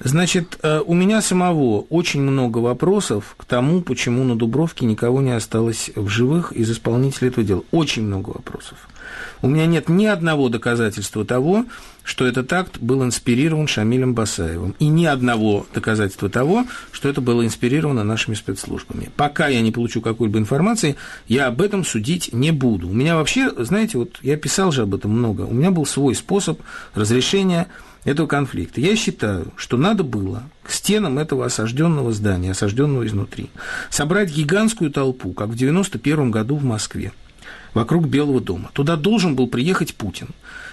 Значит, э, у меня самого очень много вопросов к тому, почему на Дубровке никого не осталось в живых из исполнителей этого дела. Очень много вопросов. У меня нет ни одного доказательства того, что этот акт был инспирирован Шамилем Басаевым, и ни одного доказательства того, что это было инспирировано нашими спецслужбами. Пока я не получу какой-либо информации, я об этом судить не буду. У меня вообще, знаете, вот я писал же об этом много, у меня был свой способ разрешения этого конфликта. Я считаю, что надо было к стенам этого осажденного здания, осажденного изнутри, собрать гигантскую толпу, как в 91 году в Москве, вокруг Белого дома. Туда должен был приехать Путин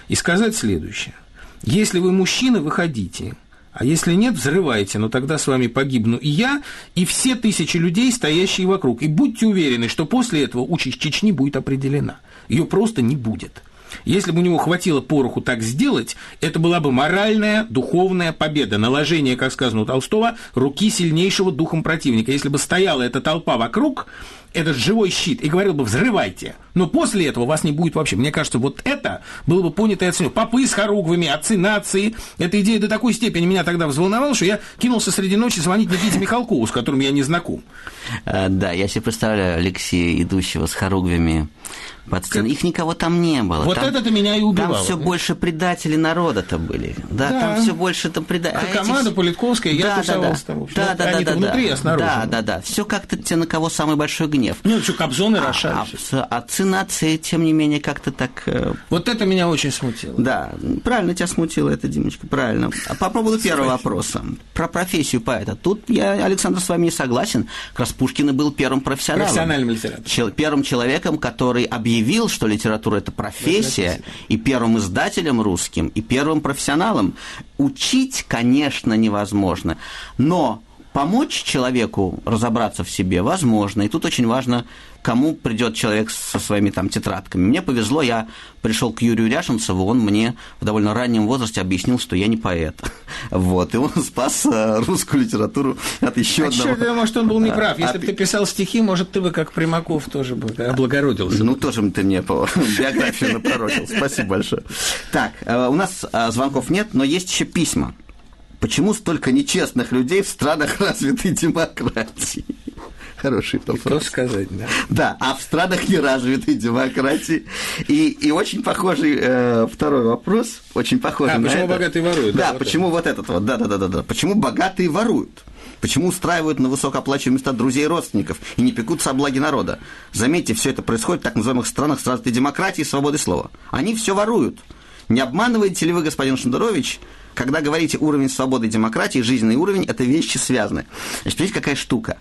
и сказать следующее. Если вы мужчина, выходите, а если нет, взрывайте, но тогда с вами погибну и я, и все тысячи людей, стоящие вокруг. И будьте уверены, что после этого участь Чечни будет определена. Ее просто не будет. Если бы у него хватило пороху так сделать, это была бы моральная, духовная победа, наложение, как сказано у Толстого, руки сильнейшего духом противника. Если бы стояла эта толпа вокруг, этот живой щит и говорил бы «взрывайте», но после этого вас не будет вообще. Мне кажется, вот это было бы понято и оценено. Попы с хоругвами, отцы нации. Эта идея до такой степени меня тогда взволновала, что я кинулся среди ночи звонить Никите Михалкову, с которым я не знаком. А, да, я себе представляю Алексея, идущего с хоругвями под сцену. Их никого там не было. Вот там, это-то меня и убивало. Там все больше предателей народа-то были. Да, да. там все больше там предателей. А команда эти... Политковская, я да, тусовался да, там. Да, да, да, да, внутри, да. а снаружи. Да, да, да. Все как-то те, на кого самый большой гнев. Ну, что, Кобзоны а, расшались. А, а нации, тем не менее, как-то так... Э, вот это меня очень смутило. Да, правильно тебя смутило это, Димочка, правильно. А по поводу первого вопроса. Про профессию поэта. Тут я, Александр, с вами не согласен. Как раз Пушкин был первым профессионалом. Профессиональным литератором. Первым человеком, который объявил, что литература – это профессия, и первым издателем русским, и первым профессионалом. Учить, конечно, невозможно, но помочь человеку разобраться в себе возможно. И тут очень важно, кому придет человек со своими там тетрадками. Мне повезло, я пришел к Юрию Ряшенцеву, он мне в довольно раннем возрасте объяснил, что я не поэт. *laughs* Вот, и он *laughs* спас э, русскую литературу от еще а одного... Черт, может, он был неправ. Если от... бы ты писал стихи, может, ты бы, как Примаков, тоже бы облагородился. Ну, тоже ты мне по *laughs* биографию напророчил. Спасибо большое. Так, э, у нас э, звонков нет, но есть еще письма. Почему столько нечестных людей в странах *laughs* развитой демократии? Хороший вопрос. Что сказать, да? Да, а в странах неразвитой демократии. И, и очень похожий э, второй вопрос, очень похожий а, на почему это. богатые воруют? Да, да почему вот этот вот, да-да-да-да. Почему богатые воруют? Почему устраивают на высокооплачиваемые места друзей и родственников и не пекутся о благе народа? Заметьте, все это происходит в так называемых странах с развитой демократией и свободой слова. Они все воруют. Не обманываете ли вы, господин Шендерович, когда говорите уровень свободы и демократии, жизненный уровень, это вещи связаны. Значит, видите, какая штука.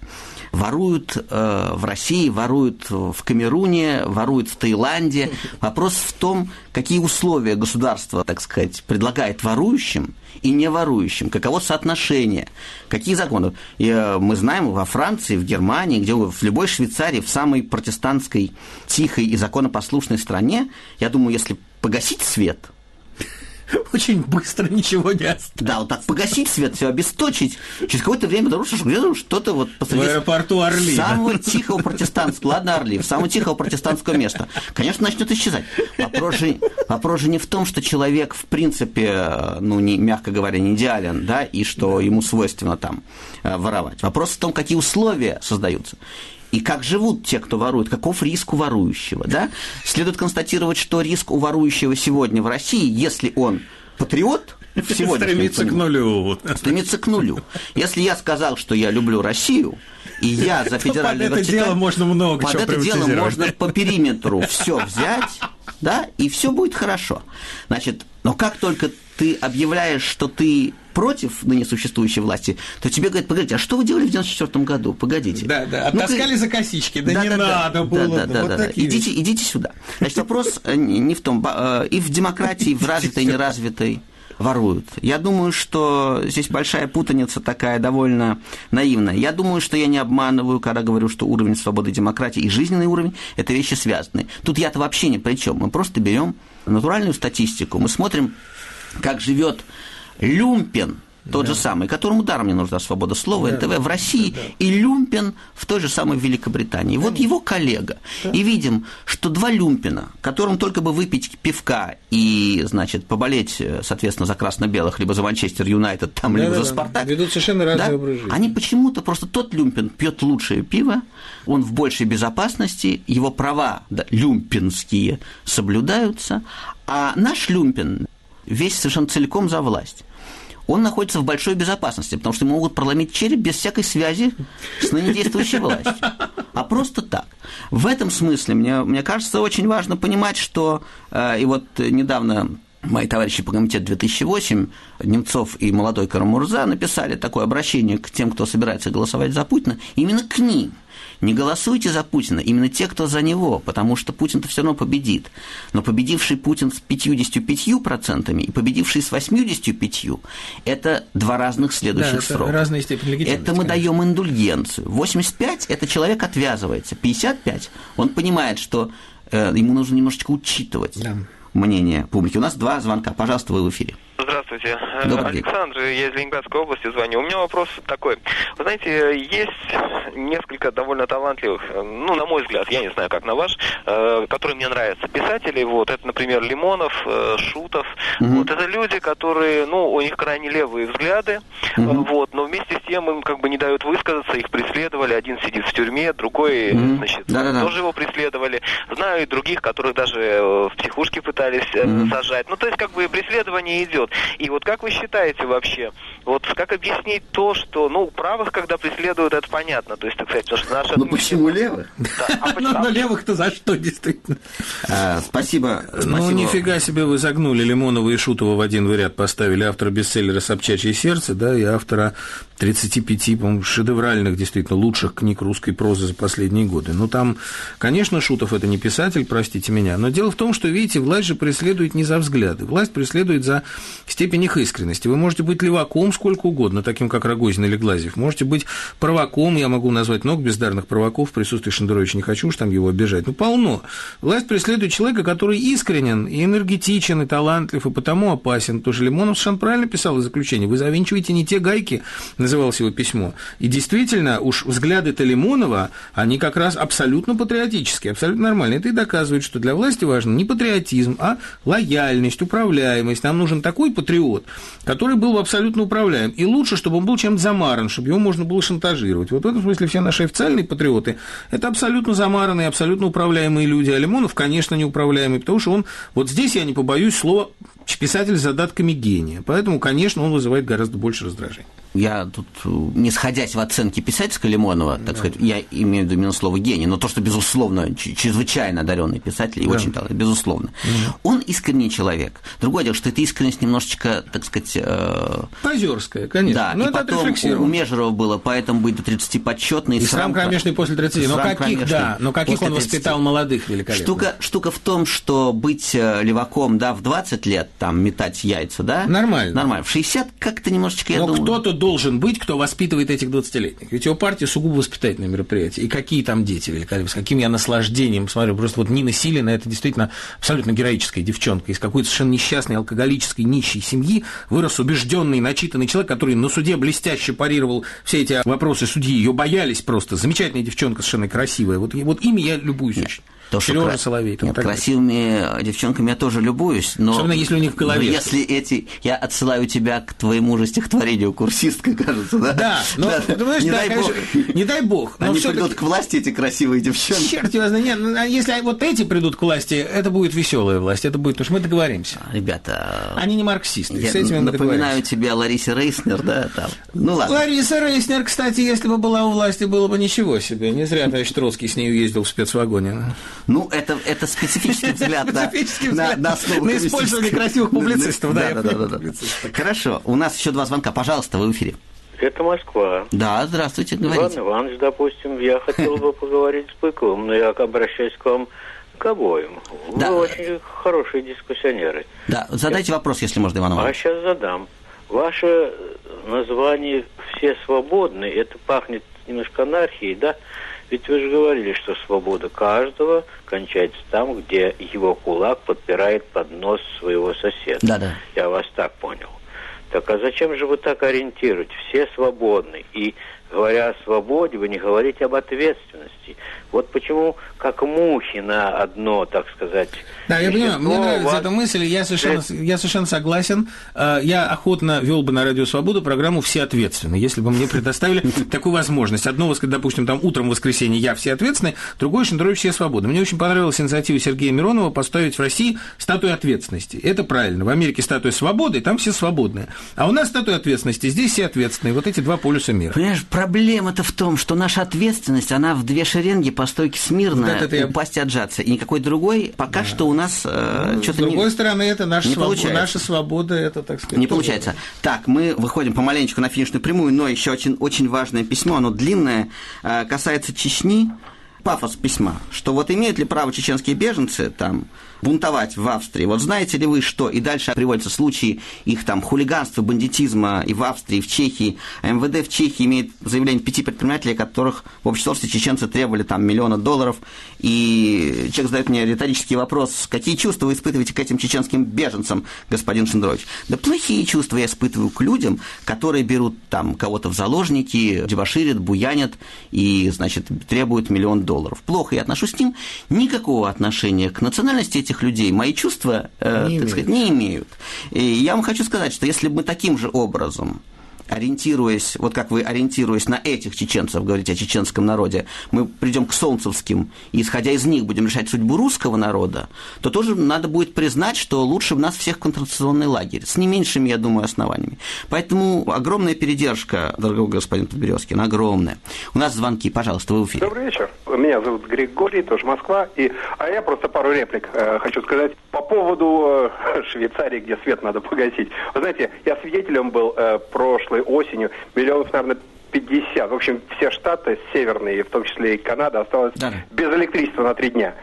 Воруют э, в России, воруют в Камеруне, воруют в Таиланде. Вопрос в том, какие условия государство, так сказать, предлагает ворующим и не ворующим, каково соотношение, какие законы. И, э, мы знаем во Франции, в Германии, где в любой Швейцарии, в самой протестантской, тихой и законопослушной стране, я думаю, если погасить свет – *laughs* очень быстро ничего не осталось. Да, вот так погасить свет, все обесточить. Через какое-то время обнаружишь, что где-то что-то вот посреди... В аэропорту Орли. Самого тихого протестантского, *laughs* ладно, Орли, в самого тихого протестантского места. Конечно, начнет исчезать. Вопрос же, вопрос же не в том, что человек, в принципе, ну, не, мягко говоря, не идеален, да, и что ему свойственно там э, воровать. Вопрос в том, какие условия создаются и как живут те, кто ворует, каков риск у ворующего. Да? Следует констатировать, что риск у ворующего сегодня в России, если он патриот, Стремится к нулю. Стремится к нулю. Если я сказал, что я люблю Россию, и я за *laughs* федеральный Под это дело можно много Под это дело можно по периметру *laughs* все взять, да, и все будет хорошо. Значит, но как только ты объявляешь, что ты против ныне существующей власти, то тебе говорят, погодите, а что вы делали в 94 году? Погодите. Да, да, оттаскали ну, за косички, да, да не да, надо да, было. Да, да, вот да, да. Идите, идите сюда. Значит, вопрос э, не в том, э, и в демократии, и в *laughs* развитой, неразвитой воруют. Я думаю, что здесь большая путаница такая довольно наивная. Я думаю, что я не обманываю, когда говорю, что уровень свободы демократии и жизненный уровень – это вещи связанные. Тут я-то вообще ни при чем. Мы просто берем натуральную статистику, мы смотрим, как живет Люмпен – тот да. же самый, которому даром не нужна свобода слова, да. НТВ в России, да, да. и Люмпен в той же самой Великобритании. Конечно. Вот его коллега. Да. И видим, что два Люмпена, которым только бы выпить пивка и, значит, поболеть, соответственно, за красно-белых, либо за Манчестер Юнайтед, там, да, либо да, за Спартак. Ведут совершенно разные да? образы. Они почему-то, просто тот Люмпен пьет лучшее пиво, он в большей безопасности, его права да, люмпенские соблюдаются, а наш Люмпен весь совершенно целиком за власть он находится в большой безопасности, потому что ему могут проломить череп без всякой связи с ныне действующей властью. А просто так. В этом смысле, мне, мне кажется, очень важно понимать, что э, и вот недавно мои товарищи по комитету 2008, Немцов и молодой Карамурза, написали такое обращение к тем, кто собирается голосовать за Путина, именно к ним – не голосуйте за Путина, именно те, кто за него, потому что Путин-то все равно победит. Но победивший Путин с 55% и победивший с 85% – это два разных следующих да, срока. разные степени легитимности. Это мы конечно. даем индульгенцию. 85 – это человек отвязывается. 55 – он понимает, что э, ему нужно немножечко учитывать да. мнение публики. У нас два звонка. Пожалуйста, вы в эфире. Здравствуйте Здравствуйте. Добрый Александр, день. я из Ленинградской области звоню. У меня вопрос такой. Вы знаете, есть несколько довольно талантливых, ну, на мой взгляд, я не знаю, как на ваш, э, которые мне нравятся. Писатели, вот, это, например, Лимонов, э, Шутов. Угу. Вот, это люди, которые, ну, у них крайне левые взгляды, угу. вот, но вместе с тем им как бы не дают высказаться, их преследовали, один сидит в тюрьме, другой, угу. значит, Да-да-да. тоже его преследовали. Знаю и других, которых даже в психушке пытались угу. сажать. Ну, то есть, как бы преследование идет. И вот как вы считаете вообще, вот как объяснить то, что, ну, правых, когда преследуют, это понятно, то есть, так сказать, потому что наша... Ну, почему левых? А *laughs* ну, левых-то за что, действительно? А, спасибо. Ну, нифига себе вы загнули Лимонова и Шутова в один ряд поставили автора бестселлера «Собчачье сердце», да, и автора 35, по-моему, шедевральных, действительно, лучших книг русской прозы за последние годы. Ну, там, конечно, Шутов – это не писатель, простите меня, но дело в том, что, видите, власть же преследует не за взгляды, власть преследует за степень их искренности. Вы можете быть леваком сколько угодно, таким как Рогозин или Глазьев, можете быть провоком, я могу назвать много бездарных провоков, в присутствии Шендеровича не хочу уж там его обижать, ну, полно. Власть преследует человека, который искренен, и энергетичен, и талантлив, и потому опасен. Тоже Лимонов совершенно правильно писал в заключении. Вы завинчиваете не те гайки, называлось его письмо. И действительно, уж взгляды-то Лимонова, они как раз абсолютно патриотические, абсолютно нормальные. Это и доказывает, что для власти важно не патриотизм, а лояльность, управляемость. Нам нужен такой патриот, который был бы абсолютно управляем. И лучше, чтобы он был чем-то замаран, чтобы его можно было шантажировать. Вот в этом смысле все наши официальные патриоты – это абсолютно замаранные, абсолютно управляемые люди. А Лимонов, конечно, неуправляемый, потому что он, вот здесь я не побоюсь слова, писатель с задатками гения. Поэтому, конечно, он вызывает гораздо больше раздражения я тут, не сходясь в оценке писательского Лимонова, так да. сказать, я имею в виду именно слово гений, но то, что, безусловно, чрезвычайно одаренный писатель и да. очень талантливый, безусловно. Угу. Он искренний человек. Другое дело, что эта искренность немножечко, так сказать... Э... Позерская, конечно. Да, но и потом у Межерова было, поэтому быть до 30 почетный. И срам кромешный после 30. Но каких, да, но каких он воспитал молодых великолепно. Штука, штука в том, что быть э, леваком, да, в 20 лет, там, метать яйца, да? Нормально. Нормально. В 60 как-то немножечко, я но думаю... кто-то должен быть, кто воспитывает этих 20-летних. Ведь его партия сугубо воспитательное мероприятие. И какие там дети великолепные, с каким я наслаждением смотрю. Просто вот Нина Силина – это действительно абсолютно героическая девчонка. Из какой-то совершенно несчастной, алкоголической, нищей семьи вырос убежденный, начитанный человек, который на суде блестяще парировал все эти вопросы судьи. Ее боялись просто. Замечательная девчонка, совершенно красивая. Вот, вот ими я любуюсь очень. То, Сережа кра... Соловей. Нет, красивыми девчонками я тоже любуюсь, но... Особенно если у них в голове. Но если эти... Я отсылаю тебя к твоему же стихотворению «Курсистка», кажется, да? Да, но, да. Ты понимаешь, не, да, дай конечно, бог. не дай бог. Но Они придут к власти, эти красивые девчонки. Черт его знает. Нет, ну, а если вот эти придут к власти, это будет веселая власть, это будет... Потому что мы договоримся. Ребята... Они не марксисты, я с этими мы напоминаю тебе о Ларисе Рейснер, да, там. Ну ладно. Лариса Рейснер, кстати, если бы была у власти, было бы ничего себе. Не зря товарищ Троцкий с ней ездил в спецвагоне. Ну, это, это это специфический *laughs* взгляд на, на, на использование красивых публицистов. Да, да, да, да, Хорошо, у нас еще два звонка. Пожалуйста, вы в эфире. Это Москва. Да, здравствуйте, говорите. Иван Иванович, допустим, я хотел бы *laughs* поговорить с Быковым, но я обращаюсь к вам к обоим. Да. Вы очень хорошие дискуссионеры. Да, задайте я... вопрос, если можно, Иван Иванович. А сейчас задам. Ваше название «Все свободны» это пахнет немножко анархией, да? Ведь вы же говорили, что свобода каждого кончается там, где его кулак подпирает под нос своего соседа. Да, да. Я вас так понял. Так а зачем же вы так ориентируете? Все свободны. И говоря о свободе, вы не говорите об ответственности. Вот почему как мухи на одно, так сказать. Да, я понимаю, мне нравится вас... эта мысль, я совершенно, я совершенно согласен. Э, я охотно вел бы на Радио Свободу программу «Все ответственны», если бы мне предоставили *laughs* такую возможность. Одно, допустим, там утром в воскресенье я все ответственны, другое Шендерович все свободны. Мне очень понравилась инициатива Сергея Миронова поставить в России статую ответственности. Это правильно. В Америке статуя свободы, там все свободные. А у нас статуя ответственности, здесь все ответственные. Вот эти два полюса мира. Понимаешь, проблема-то в том, что наша ответственность, она в две шеренги по стойке смирно вот это упасть и отжаться. И никакой другой пока да. что у нас э, ну, что-то С другой не, стороны, это наша, не свобода, наша свобода, это, так сказать... Не получается. Так, мы выходим помаленечку на финишную прямую, но еще очень, очень важное письмо, оно длинное, э, касается Чечни. пафос письма, что вот имеют ли право чеченские беженцы там бунтовать в Австрии. Вот знаете ли вы что? И дальше приводятся случаи их там хулиганства, бандитизма и в Австрии, и в Чехии. МВД в Чехии имеет заявление пяти предпринимателей, которых в общей сложности чеченцы требовали там миллиона долларов. И человек задает мне риторический вопрос, какие чувства вы испытываете к этим чеченским беженцам, господин Шендерович? Да плохие чувства я испытываю к людям, которые берут там кого-то в заложники, дебоширят, буянят и, значит, требуют миллион долларов. Плохо я отношусь к ним. Никакого отношения к национальности этих людей мои чувства, э, не, так имеют. сказать, не имеют. И я вам хочу сказать, что если бы мы таким же образом ориентируясь, вот как вы ориентируясь на этих чеченцев, говорите о чеченском народе, мы придем к солнцевским, и исходя из них будем решать судьбу русского народа, то тоже надо будет признать, что лучше в нас всех концентрационный лагерь, с не меньшими, я думаю, основаниями. Поэтому огромная передержка, дорогой господин Подберезкин, огромная. У нас звонки, пожалуйста, вы в эфире. Добрый вечер. Меня зовут Григорий, тоже Москва. И, а я просто пару реплик э, хочу сказать по поводу э, *laughs* Швейцарии, где свет надо погасить. Вы знаете, я свидетелем был э, прошлой осенью, миллионов, наверное, 50. В общем, все штаты северные, в том числе и Канада, осталось да. без электричества на три дня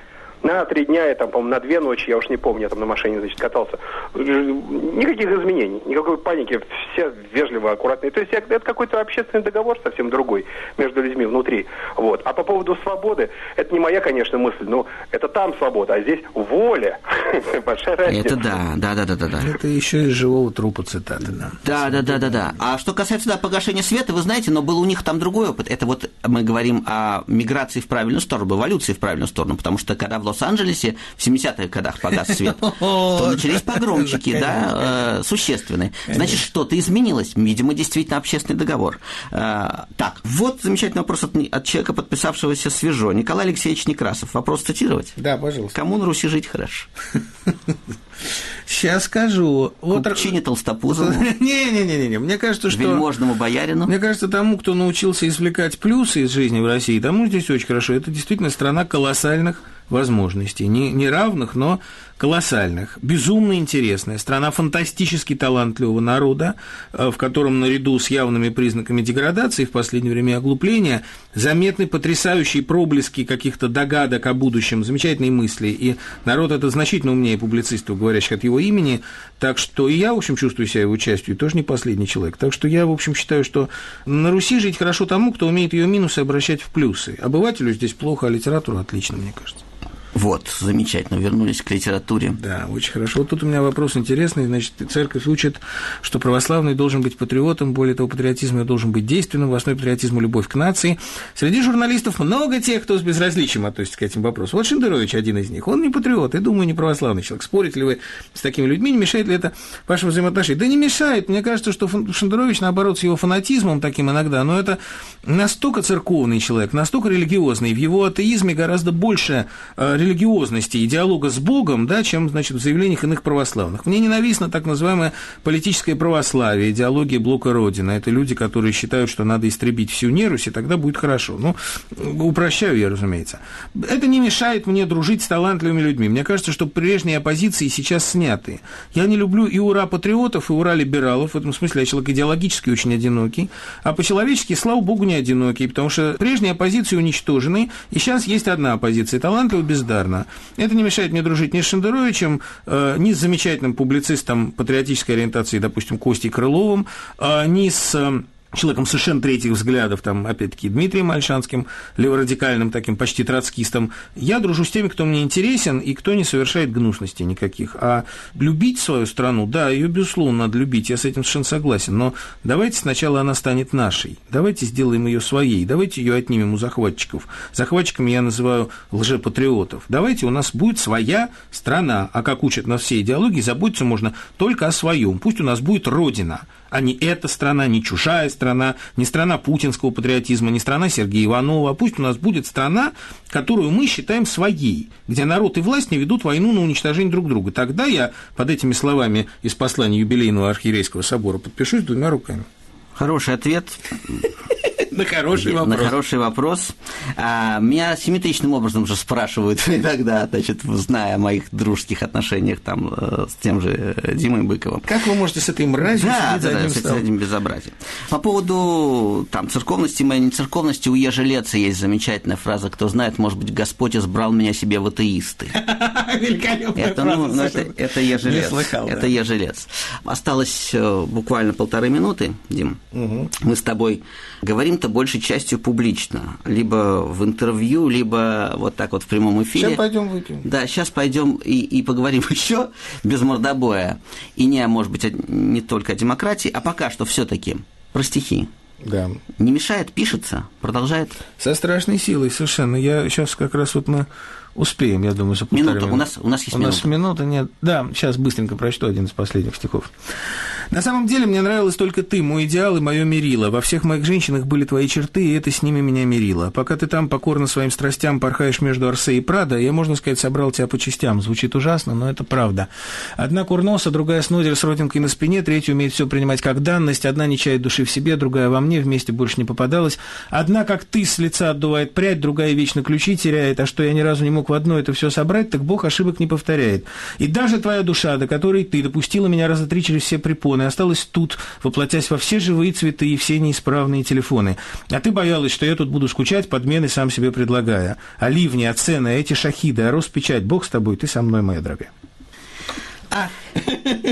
на три дня, я там, по-моему, на две ночи, я уж не помню, я там на машине, значит, катался. Никаких изменений, никакой паники, все вежливо, аккуратные. То есть это какой-то общественный договор совсем другой между людьми внутри. Вот. А по поводу свободы, это не моя, конечно, мысль, но это там свобода, а здесь воля. *laughs* Большая разница. Это да, да, да, да, да, да. Это еще из живого трупа цитаты, да. Да, да, да, да, да. А что касается да, погашения света, вы знаете, но был у них там другой опыт. Это вот мы говорим о миграции в правильную сторону, эволюции в правильную сторону, потому что когда в Лос-Анджелесе в 70-х годах погас свет, *laughs* то начались погромчики, да, э, существенные. Значит, что-то изменилось. Видимо, действительно общественный договор. Э, так, вот замечательный вопрос от, от человека, подписавшегося свежо. Николай Алексеевич Некрасов. Вопрос цитировать? Да, пожалуйста. Кому на Руси жить хорошо? *laughs* Сейчас скажу. Вот... Купчине Толстопузову. *laughs* Не-не-не, мне кажется, что... Вельможному боярину. Мне кажется, тому, кто научился извлекать плюсы из жизни в России, тому здесь очень хорошо. Это действительно страна колоссальных возможностей. Не, не равных, но колоссальных, безумно интересная, страна фантастически талантливого народа, э, в котором наряду с явными признаками деградации в последнее время оглупления заметны потрясающие проблески каких-то догадок о будущем, замечательные мысли, и народ это значительно умнее публицистов, говорящих от его имени, так что и я, в общем, чувствую себя его частью, и тоже не последний человек, так что я, в общем, считаю, что на Руси жить хорошо тому, кто умеет ее минусы обращать в плюсы. Обывателю здесь плохо, а литература отлично, мне кажется. Вот, замечательно, вернулись к литературе. Да, очень хорошо. Вот тут у меня вопрос интересный. Значит, церковь учит, что православный должен быть патриотом, более того, патриотизм должен быть действенным, в основе патриотизма любовь к нации. Среди журналистов много тех, кто с безразличием относится к этим вопросам. Вот Шендерович один из них. Он не патриот, и, думаю, не православный человек. Спорите ли вы с такими людьми, не мешает ли это вашим взаимоотношениям? Да не мешает. Мне кажется, что Шендерович, наоборот, с его фанатизмом таким иногда, но это настолько церковный человек, настолько религиозный, в его атеизме гораздо больше э, религиозности и диалога с Богом, да, чем, значит, в заявлениях иных православных. Мне ненавистно так называемое политическое православие, идеология блока Родина. Это люди, которые считают, что надо истребить всю нерусь, и тогда будет хорошо. Ну, упрощаю я, разумеется. Это не мешает мне дружить с талантливыми людьми. Мне кажется, что прежние оппозиции сейчас сняты. Я не люблю и ура-патриотов, и ура-либералов. В этом смысле я человек идеологически очень одинокий. А по-человечески, слава богу, не одинокий, потому что прежние оппозиции уничтожены, и сейчас есть одна оппозиция – талантливая, бездарная бездарно. Это не мешает мне дружить ни с Шендеровичем, э, ни с замечательным публицистом патриотической ориентации, допустим, Костей Крыловым, э, ни с э, человеком совершенно третьих взглядов, там, опять-таки, Дмитрием Альшанским, леворадикальным таким, почти троцкистом. Я дружу с теми, кто мне интересен и кто не совершает гнусностей никаких. А любить свою страну, да, ее, безусловно, надо любить, я с этим совершенно согласен, но давайте сначала она станет нашей, давайте сделаем ее своей, давайте ее отнимем у захватчиков. Захватчиками я называю лжепатриотов. Давайте у нас будет своя страна, а как учат нас все идеологии, заботиться можно только о своем. Пусть у нас будет родина – а не эта страна, не чужая страна, не страна путинского патриотизма, не страна Сергея Иванова. Пусть у нас будет страна, которую мы считаем своей, где народ и власть не ведут войну на уничтожение друг друга. Тогда я под этими словами из послания юбилейного архиерейского собора подпишусь двумя руками. Хороший ответ. *laughs* На хороший вопрос. На хороший вопрос. А, меня симметричным образом же спрашивают *laughs* иногда, значит, зная о моих дружеских отношениях там э, с тем же Димой Быковым. Как вы можете с этой мразью да, да, да, с этим безобразием. По поводу там церковности моей не церковности, у Ежелеца есть замечательная фраза, кто знает, может быть, Господь избрал меня себе в атеисты. *laughs* Великолепная это, ну, ну, это, это Ежелец. Слыхал, это да. Ежелец. Осталось э, буквально полторы минуты, Дим. Угу. Мы с тобой говорим-то большей частью публично. Либо в интервью, либо вот так вот в прямом эфире. Сейчас пойдем выпьем. Да, сейчас пойдем и, и поговорим *laughs* еще без мордобоя. И не, может быть, не только о демократии, а пока что все-таки про стихи. Да. Не мешает, пишется, продолжает. Со страшной силой, совершенно. Я сейчас как раз вот мы успеем, я думаю, за Минута, у нас, у нас есть у минута. нас минута, нет. Да, сейчас быстренько прочту один из последних стихов. На самом деле мне нравилась только ты, мой идеал и мое мерило. Во всех моих женщинах были твои черты, и это с ними меня мерило. Пока ты там покорно своим страстям порхаешь между Арсе и Прадо, я, можно сказать, собрал тебя по частям. Звучит ужасно, но это правда. Одна курноса, другая снодер с родинкой на спине, третья умеет все принимать как данность, одна не чает души в себе, другая во мне, вместе больше не попадалась. Одна, как ты, с лица отдувает прядь, другая вечно ключи теряет, а что я ни разу не мог в одно это все собрать, так Бог ошибок не повторяет. И даже твоя душа, до которой ты допустила меня раза три через все препоны, осталась тут, воплотясь во все живые цветы и все неисправные телефоны. А ты боялась, что я тут буду скучать, подмены сам себе предлагая. А ливни, а цены, а эти шахиды, а Роспечать, Бог с тобой, ты со мной, моя дорогая. А,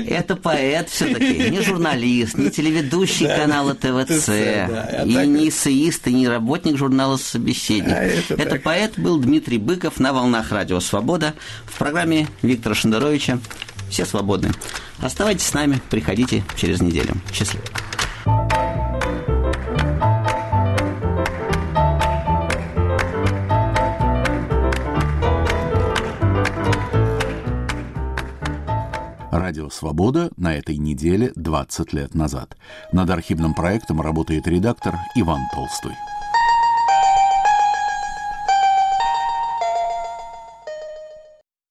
это поэт все-таки, не журналист, не телеведущий канала ТВЦ, и не эссеист, и не работник журнала «Собеседник». это поэт был Дмитрий Быков на «Волнах Радио Свобода» в программе Виктора Шендеровича «Все свободны». Оставайтесь с нами, приходите через неделю. Счастливо. Радио «Свобода» на этой неделе 20 лет назад. Над архивным проектом работает редактор Иван Толстой.